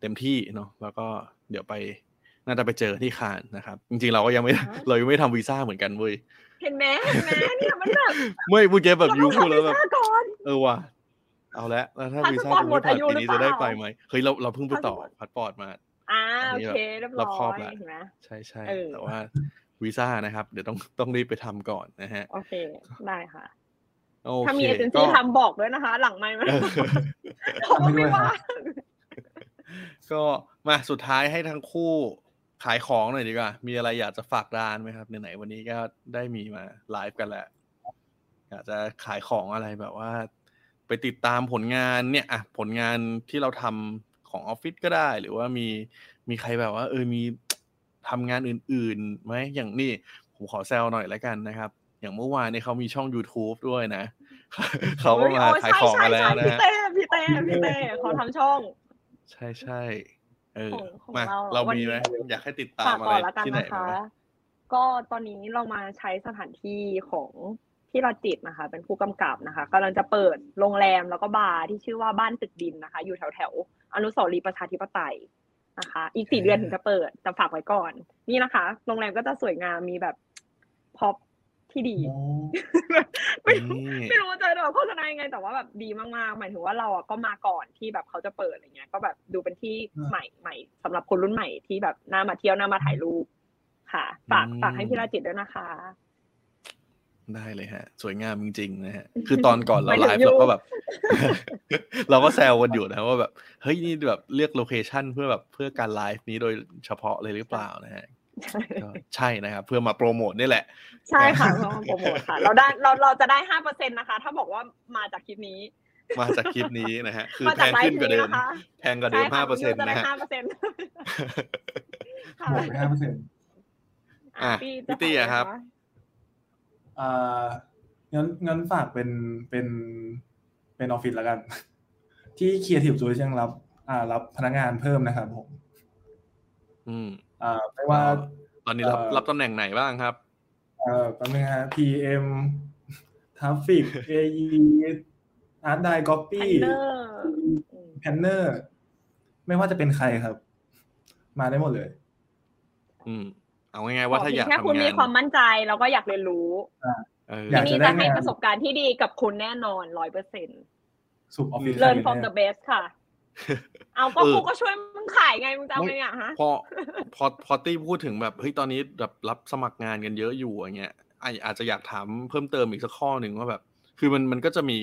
เต็มที่เนาะแล้วก็เดี๋ยวไปน่าจะไปเจอที่คานนะครับ จริงๆเราก็ยังไม่เรายังไม่ทำวีซ่าเหมือนกันเว้ยเห็นไหมเห็นไหมเนี่ยมันแบบไม่พูดแกแบบเรายูต้องพูดทำแล้ววีแบบซ่าก่อนเออว่ะเอาละแล้วถ้าพาสวีปซ่าอร์ตกูหมไม่ดผ่านอายุปีนี้จะได้หรือเปไปล่าไหมเฮ้ยเราเราเพิ่งไปต่อพาสปอร์ตพาสปอร์ตมาอ่าอันโอนี้เคแบบเรียบรร้อบครอบอยละเห็นไหมใช่ใช่เออแต่ว่า วีซ่านะครับ เดี๋ยวต้องต้องรีบไปทำก่อนนะฮะ โอเค ได้ค่ะโอถ้าเคมีเอเจนก็ซี่ทำบอกด้วยนะคะ หลังไม่ไม่เออเขาก็ไม่ว่าก็มาสุดท้ายให้ทั้งคู่ขายของหน่อยดีกว่า มีอะไรอยากจะฝากร้านไหมครับไหนๆวันนี้ก็ได้มีมาไลฟ์กันแล้วอยากจะขายของอะไรแบบว่า ไปติดตามผลงานเนี่ยอะผลงานที่เราทำของออฟฟิศก็ได้ หรือว่ามีมีใครแบบว่า เออมี ทำงานอื่นๆไหมอย่างนี่ผมขอแซวหน่อยแล้วกันนะครับ อย่างเมื่อวานเนี่ยเขามีช่อง YouTube ด้วยนะ เขาก็มาโอ้ขายของมาแล้วใช่นะใช่ฮะใช่พี่เต้พี่เต้พี่เต้เขาทำช่อง ใช่ใช่เออของของมาเราเราวันมีนี้ไหมอยากให้ติดตาฝามกอะไรก่อนละกันที่ไหนนะคะบ้างไหมก็ตอนนี้เรามาใช้สถานที่ของที่เราจิตนะคะ เป็นผู้กำกับนะคะกำลังจะเปิดโรงแรมแล้วก็บาร์ที่ชื่อว่าบ้านตึกดินนะคะ อยู่แถวแถวๆอนุสาวรีย์ประชาธิปไตย นะคะ อีกสี่เดือนถึงจะเปิดแต่ฝากไว้ก่อน นี่นะคะ โรงแรมก็จะสวยงามมีแบบพ็อปที่ดีโอ้ไม่รู้นี่ไม่รู้ว่าจะแบบโฆษณายังไง แต่ว่าแบบดีมากๆ หมายถึงว่าเราอะก็มาก่อนที่แบบเขาจะเปิดอะไรเงี้ย ก็แบบดูเป็นที่ใหม่ใหม่สำหรับคนรุ่นใหม่ที่แบบน่ามาเที่ยวน่ามาถ่ายรูปค่ะ ฝากฝากให้พี่ราจิตด้วยนะคะ ได้เลยฮะ สวยงามจริงๆนะฮะ คือตอนก่อนเราหมายไลถึงฟ์เราก็ยูแบบ เราก็แซวกันอยู่นะว่าแบบเฮ้ยนี่แบบเลือก location เพื่อแบบเพื่อการไลฟ์นี้โดยเฉพาะเลยหรือเปล่านะฮะก็ใช่นะครับ เพื่อมาโปรโมทนี่แหละ ใช่ค่ะเพราะว่าโปรโมทค่ะ เราได้เราเราจะได้ห้าเปอร์เซ็นต์นะคะ ถ้าบอกว่ามาจากคลิปนี้ มาจากคลิปนี้นะฮะ คือมาแพจากงขึ้นกว่าเดิมนะคะแพงกว่าเดิมห้าเปอร์เซ็นต์จะได้นะฮะห้าเปอร์เซ็นต์ค่ะหมดไปห้าเปอร์เซ็นต์อะพี่พี่ตี้อะครับ อ่างั้นงั้นฝากเป็นเป็นเป็นออฟฟิศแล้วกัน ที่ Creative Solution รับ อ่า รับพนักงานเพิ่มนะครับผม อืม อ่าไม่ว่า ตอนนี้รับเอ่อรับตำแหน่งไหนบ้างครับเอ่อแป๊บนึงฮะ PM Traffic AE Art Di แพ Copy Planner Planner ไม่ว่าจะเป็นใครครับ มาได้หมดเลย อืม เอาง่ายๆว่าถ้าอยากแค่คุณทำงามีนความมั่นใจแล้วก็อยากเรียนรู้เอออยากที่จะนี่ได้จะให้งานประสบการณ์ที่ดีกับคุณแน่นอนร้อยเปอร์เซ็นต์สุบออฟฟิศ learn from the best ค่ะ เอาก็เออกูก็ช่วยมึงขายไงมึงจะเอาไงอะฮะพอพอพอตี้พูดถึงแบบเฮ้ยตอนนี้แบบรับสมัครงานกันเยอะอยู่อย่างเงี้ยไออาจจะอยากถามเพิ่มเติมอีกสักข้อหนึ่งว่าแบบ คือมันมันก็จะมี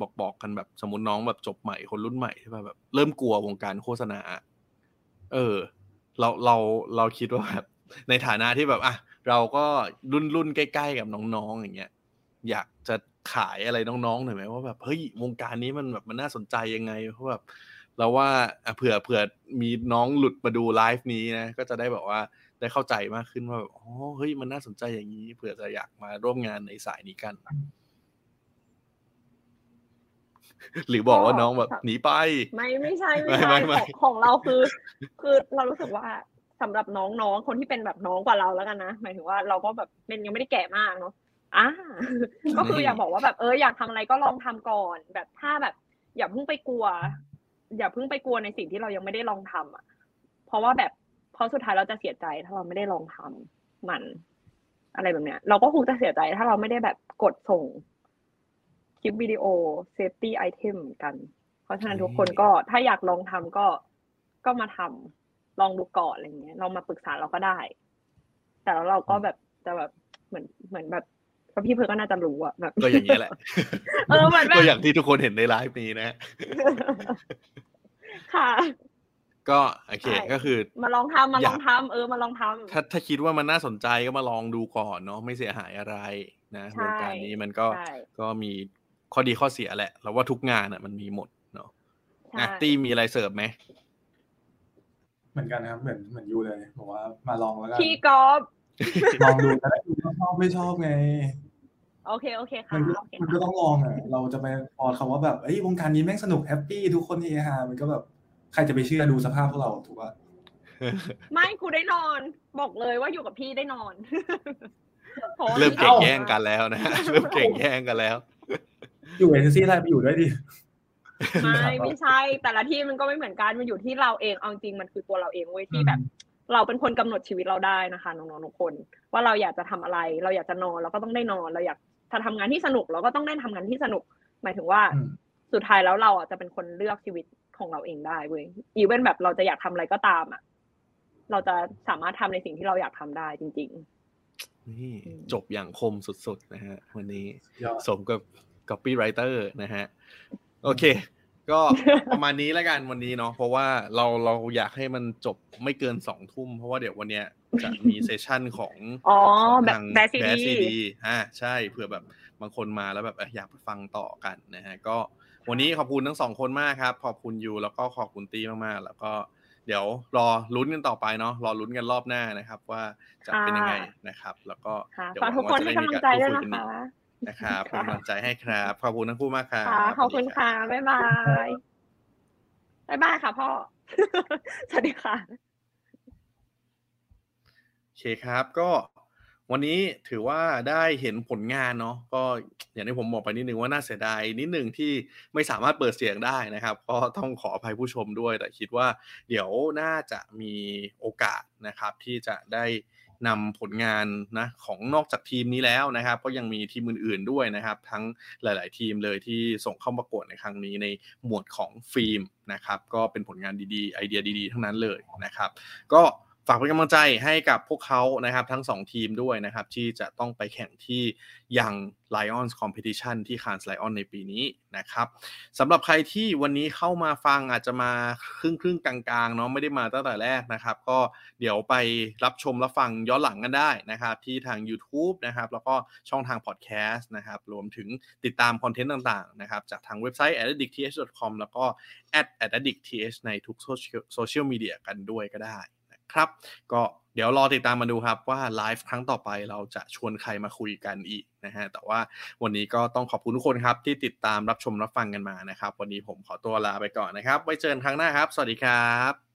บอกบอกกันแบบสมมติน้องแบบจบใหม่คนรุ่นใหม่ใช่ป่ะแบบ เริ่มกลัววงการโฆษณา เออ เราเราเราคิดว่าแบบ ในฐานะที่แบบอะเราก็รุ่นรุ่นใกล้ ๆ กับน้องๆอย่างเงี้ยอยากจะขายอะไรน้องๆหน่อยไหมว่าแบบเฮ้ยวงการนี้มันแบบมันน่าสนใจยังไงเพราะแบบเราว่าอะเผื่อเผื่อมีน้องหลุดมาดูไลฟ์นี้นะก็จะได้แบบว่าได้เข้าใจมากขึ้นว่าแบบอ๋อเฮ้ยมันน่าสนใจอย่างนี้ เผื่อจะอยากมาร่วมงานในสายนี้กัน หรือบอกว่าน้องแบบหนีไป ไม่ไม่ใช่ไม่ไม่ใช่ไม่ไม่ของของเราคือ คือเรารู้สึกว่า สำหรับน้องๆคนที่เป็นแบบน้องกว่าเราแล้วกันนะหมายถึงว่าเราก็แบบเป็นยังไม่ได้แก่มากเนาะอ่าก็คืออยากบอกว่าแบบเอออยากทำอะไรก็ลองทำก่อน แบบถ้าแบบ อย่าเพิ่งไปกลัว อย่าเพิ่งไปกลัวในสิ่งที่เรายังไม่ได้ลองทำอะ เพราะว่าแบบเพราะสุดท้ายเราจะเสียใจถ้าเราไม่ได้ลองทำมัน อะไรแบบเนี้ย เราก็คงจะเสียใจถ้าเราไม่ได้แบบกดส่งคลิปวิดีโอเซฟตี้ไอเทมกัน เพราะฉะนั้นทุกคนก็ถ้าอยากลองทำก็ก็มาทำ ลองดูก่อนอะไรเงี้ยลองมาปรึกษาเราก็ได้ แต่แล้วเราก็แบบจะแบบเหมือนเหมือนแบบเพราะพี่เพื่อก็น่าจะรู้อะแบบก็อย่างนี้ยแหละเออเหมือนแบบก็อย่างที่ทุกคนเห็นในไลฟ์นี้นะค่ะ ก็โอเคใช่ก็คือ มาลองทำมาอลยากองทำเออมาลองทำถ้าถ้าคิดว่ามันน่าสนใจก็มาลองดูก่อนเนาะไม่เสียหายอะไรนะใช่วงการนี้มันก็ใช่ก็มีข้อดีข้อเสียแหละแล้วว่าทุกงานอะ มันมีหมดเนาะใช่อะตี้มีอะไรเสิร์ฟไหม เหมือนกันนะครับเหมือนเหมือนยูเลยบอกว่ามาลองแล้วกันพี่กอล์ฟลองดูแล้วดูว่าชอบไม่ชอบไง โอเคโอเคค่ะมันก็โอเคมันก็ค่ะต้องลองอะเราจะไปพอคำว่าแบบเอ้ยวงการนี้แม่งสนุกแฮปปี้ทุกคนเฮฮามันก็แบบใครจะไปเชื่อดูสภาพพวกเราถูกป่ะไม่กูได้นอน บอกเลยว่าอยู่กับพี่ได้นอนพาะว่าเริ่มพี่เก่งอาแย่งกันแล้วนะเริ่มเก่งแย่งกันแล้ว อยู่เอเจนซี่อะไรไปอยู่ด้วยดิ ไม่ไม่ใช่ แต่ละที่มันก็ไม่เหมือนกันมันอยู่ที่เราเองเอาจริงมันคือตัวเราเองเว้ยที่แบบ เราเป็นคนกำหนดชีวิตเราได้นะคะน้องๆทุกคน ว่าเราอยากจะทำอะไร เราอยากจะนอนเราก็ต้องได้นอน เราอยากถ้าทำงานที่สนุกเราก็ต้องได้ทำงานที่สนุก หมายถึงว่าอืมสุดท้ายแล้วเราอะจะเป็นคนเลือกชีวิตของเราเองได้เว้ยอีเวนแบบเราจะอยากทำอะไรก็ตามอะเราจะสามารถทำในสิ่งที่เราอยากทำได้จริงนี่อืมจบอย่างคมสุดๆนะฮะ วันนี้ยอดสมกับ copywriter นะฮะ โอเค ก็ประมาณนี้แล้วกันวันนี้เนาะเพราะว่าเราเราอยากให้มันจบไม่เกินสองทุ่ม เพราะว่าเดี๋ยววันเนี้ยจะมีเซสชั่นของๆอ๋อของแบบทางแบซี Bad ดี CD อ่าใช่เผื่อแบบบางคนมาแล้วแบบเอ้ยอยากไปฟังต่อกันนะฮะ ก็วันนี้ขอบคุณทั้งสองคนมากครับ ขอบคุณยูแล้วก็ขอบคุณตีมากๆ แล้วก็เดี๋ยวรอลุ้นกันต่อไปเนาะรอลุ้นกันรอบหน้านะครับ ว่าจะเป็นยังไงนะครับ แล้วก็ค่ะเดี๋ยวฝากทุกคนให้กำลังใจด้วยนะคะ นะครับเป็นกำลังใจให้ครับ ขอบคุณทั้งคู่มากครับค่ะขอบคุณสวัสดีรับค่ะ บ๊ายบาย บ๊ายบายค่ะพ่อ สวัสดีค่ะโอเคครับ ก็วันนี้ถือว่าได้เห็นผลงานเนาะก็อย่างที่ผมบอกไปนิดนึงว่าน่าเสียดายนิดนึงที่ไม่สามารถเปิดเสียงได้นะครับ ก็ต้องขออภัยผู้ชมด้วย แต่คิดว่าเดี๋ยวน่าจะมีโอกาสนะครับ ที่จะได้ นำผลงานนะของนอกจากทีมนี้แล้วนะครับ ก็ยังมีทีมอื่นๆด้วยนะครับ ทั้งหลาย ๆ ทีมเลยที่ส่งเข้าประกวดในครั้งนี้ในหมวดของฟิล์มนะครับ ก็เป็นผลงานดีๆ ไอเดียดีๆ ทั้งนั้นเลยนะครับ ก็ ฝากเป็นกำลังใจให้กับพวกเขานะครับ ทั้ง 2 ทีมด้วยนะครับ ที่จะต้องไปแข่งที่ยัง Lions Competition ที่ Cannes Lion ในปีนี้นะครับสำหรับใครที่วันนี้เข้ามาฟังอาจจะมาครึ่งครึ่งๆกลางๆเนาะไม่ได้มาตั้งแต่แรกนะครับ ก็เดี๋ยวไปรับชมรับฟังย้อนหลังกันได้นะครับ ที่ทาง YouTube นะครับ แล้วก็ช่องทางพอดแคสต์นะครับ รวมถึงติดตามคอนเทนต์ต่างๆนะครับ จากทางเว็บไซต์ addictth.com แล้วก็ @addictth ในทุกโซเชียลมีเดียกันด้วยก็ได้ นะครับ ก็เดี๋ยวรอติดตามมาดูครับว่าไลฟ์ครั้งต่อไปเราจะชวนใครมาคุยกันอีกนะฮะแต่ว่าวันนี้ก็ต้องขอบคุณทุกคนครับ ที่ติดตามรับชมรับฟังกันมานะครับ วันนี้ผมขอตัวลาไปก่อนนะครับ ไว้เจอกันครั้งหน้าครับ สวัสดีครับ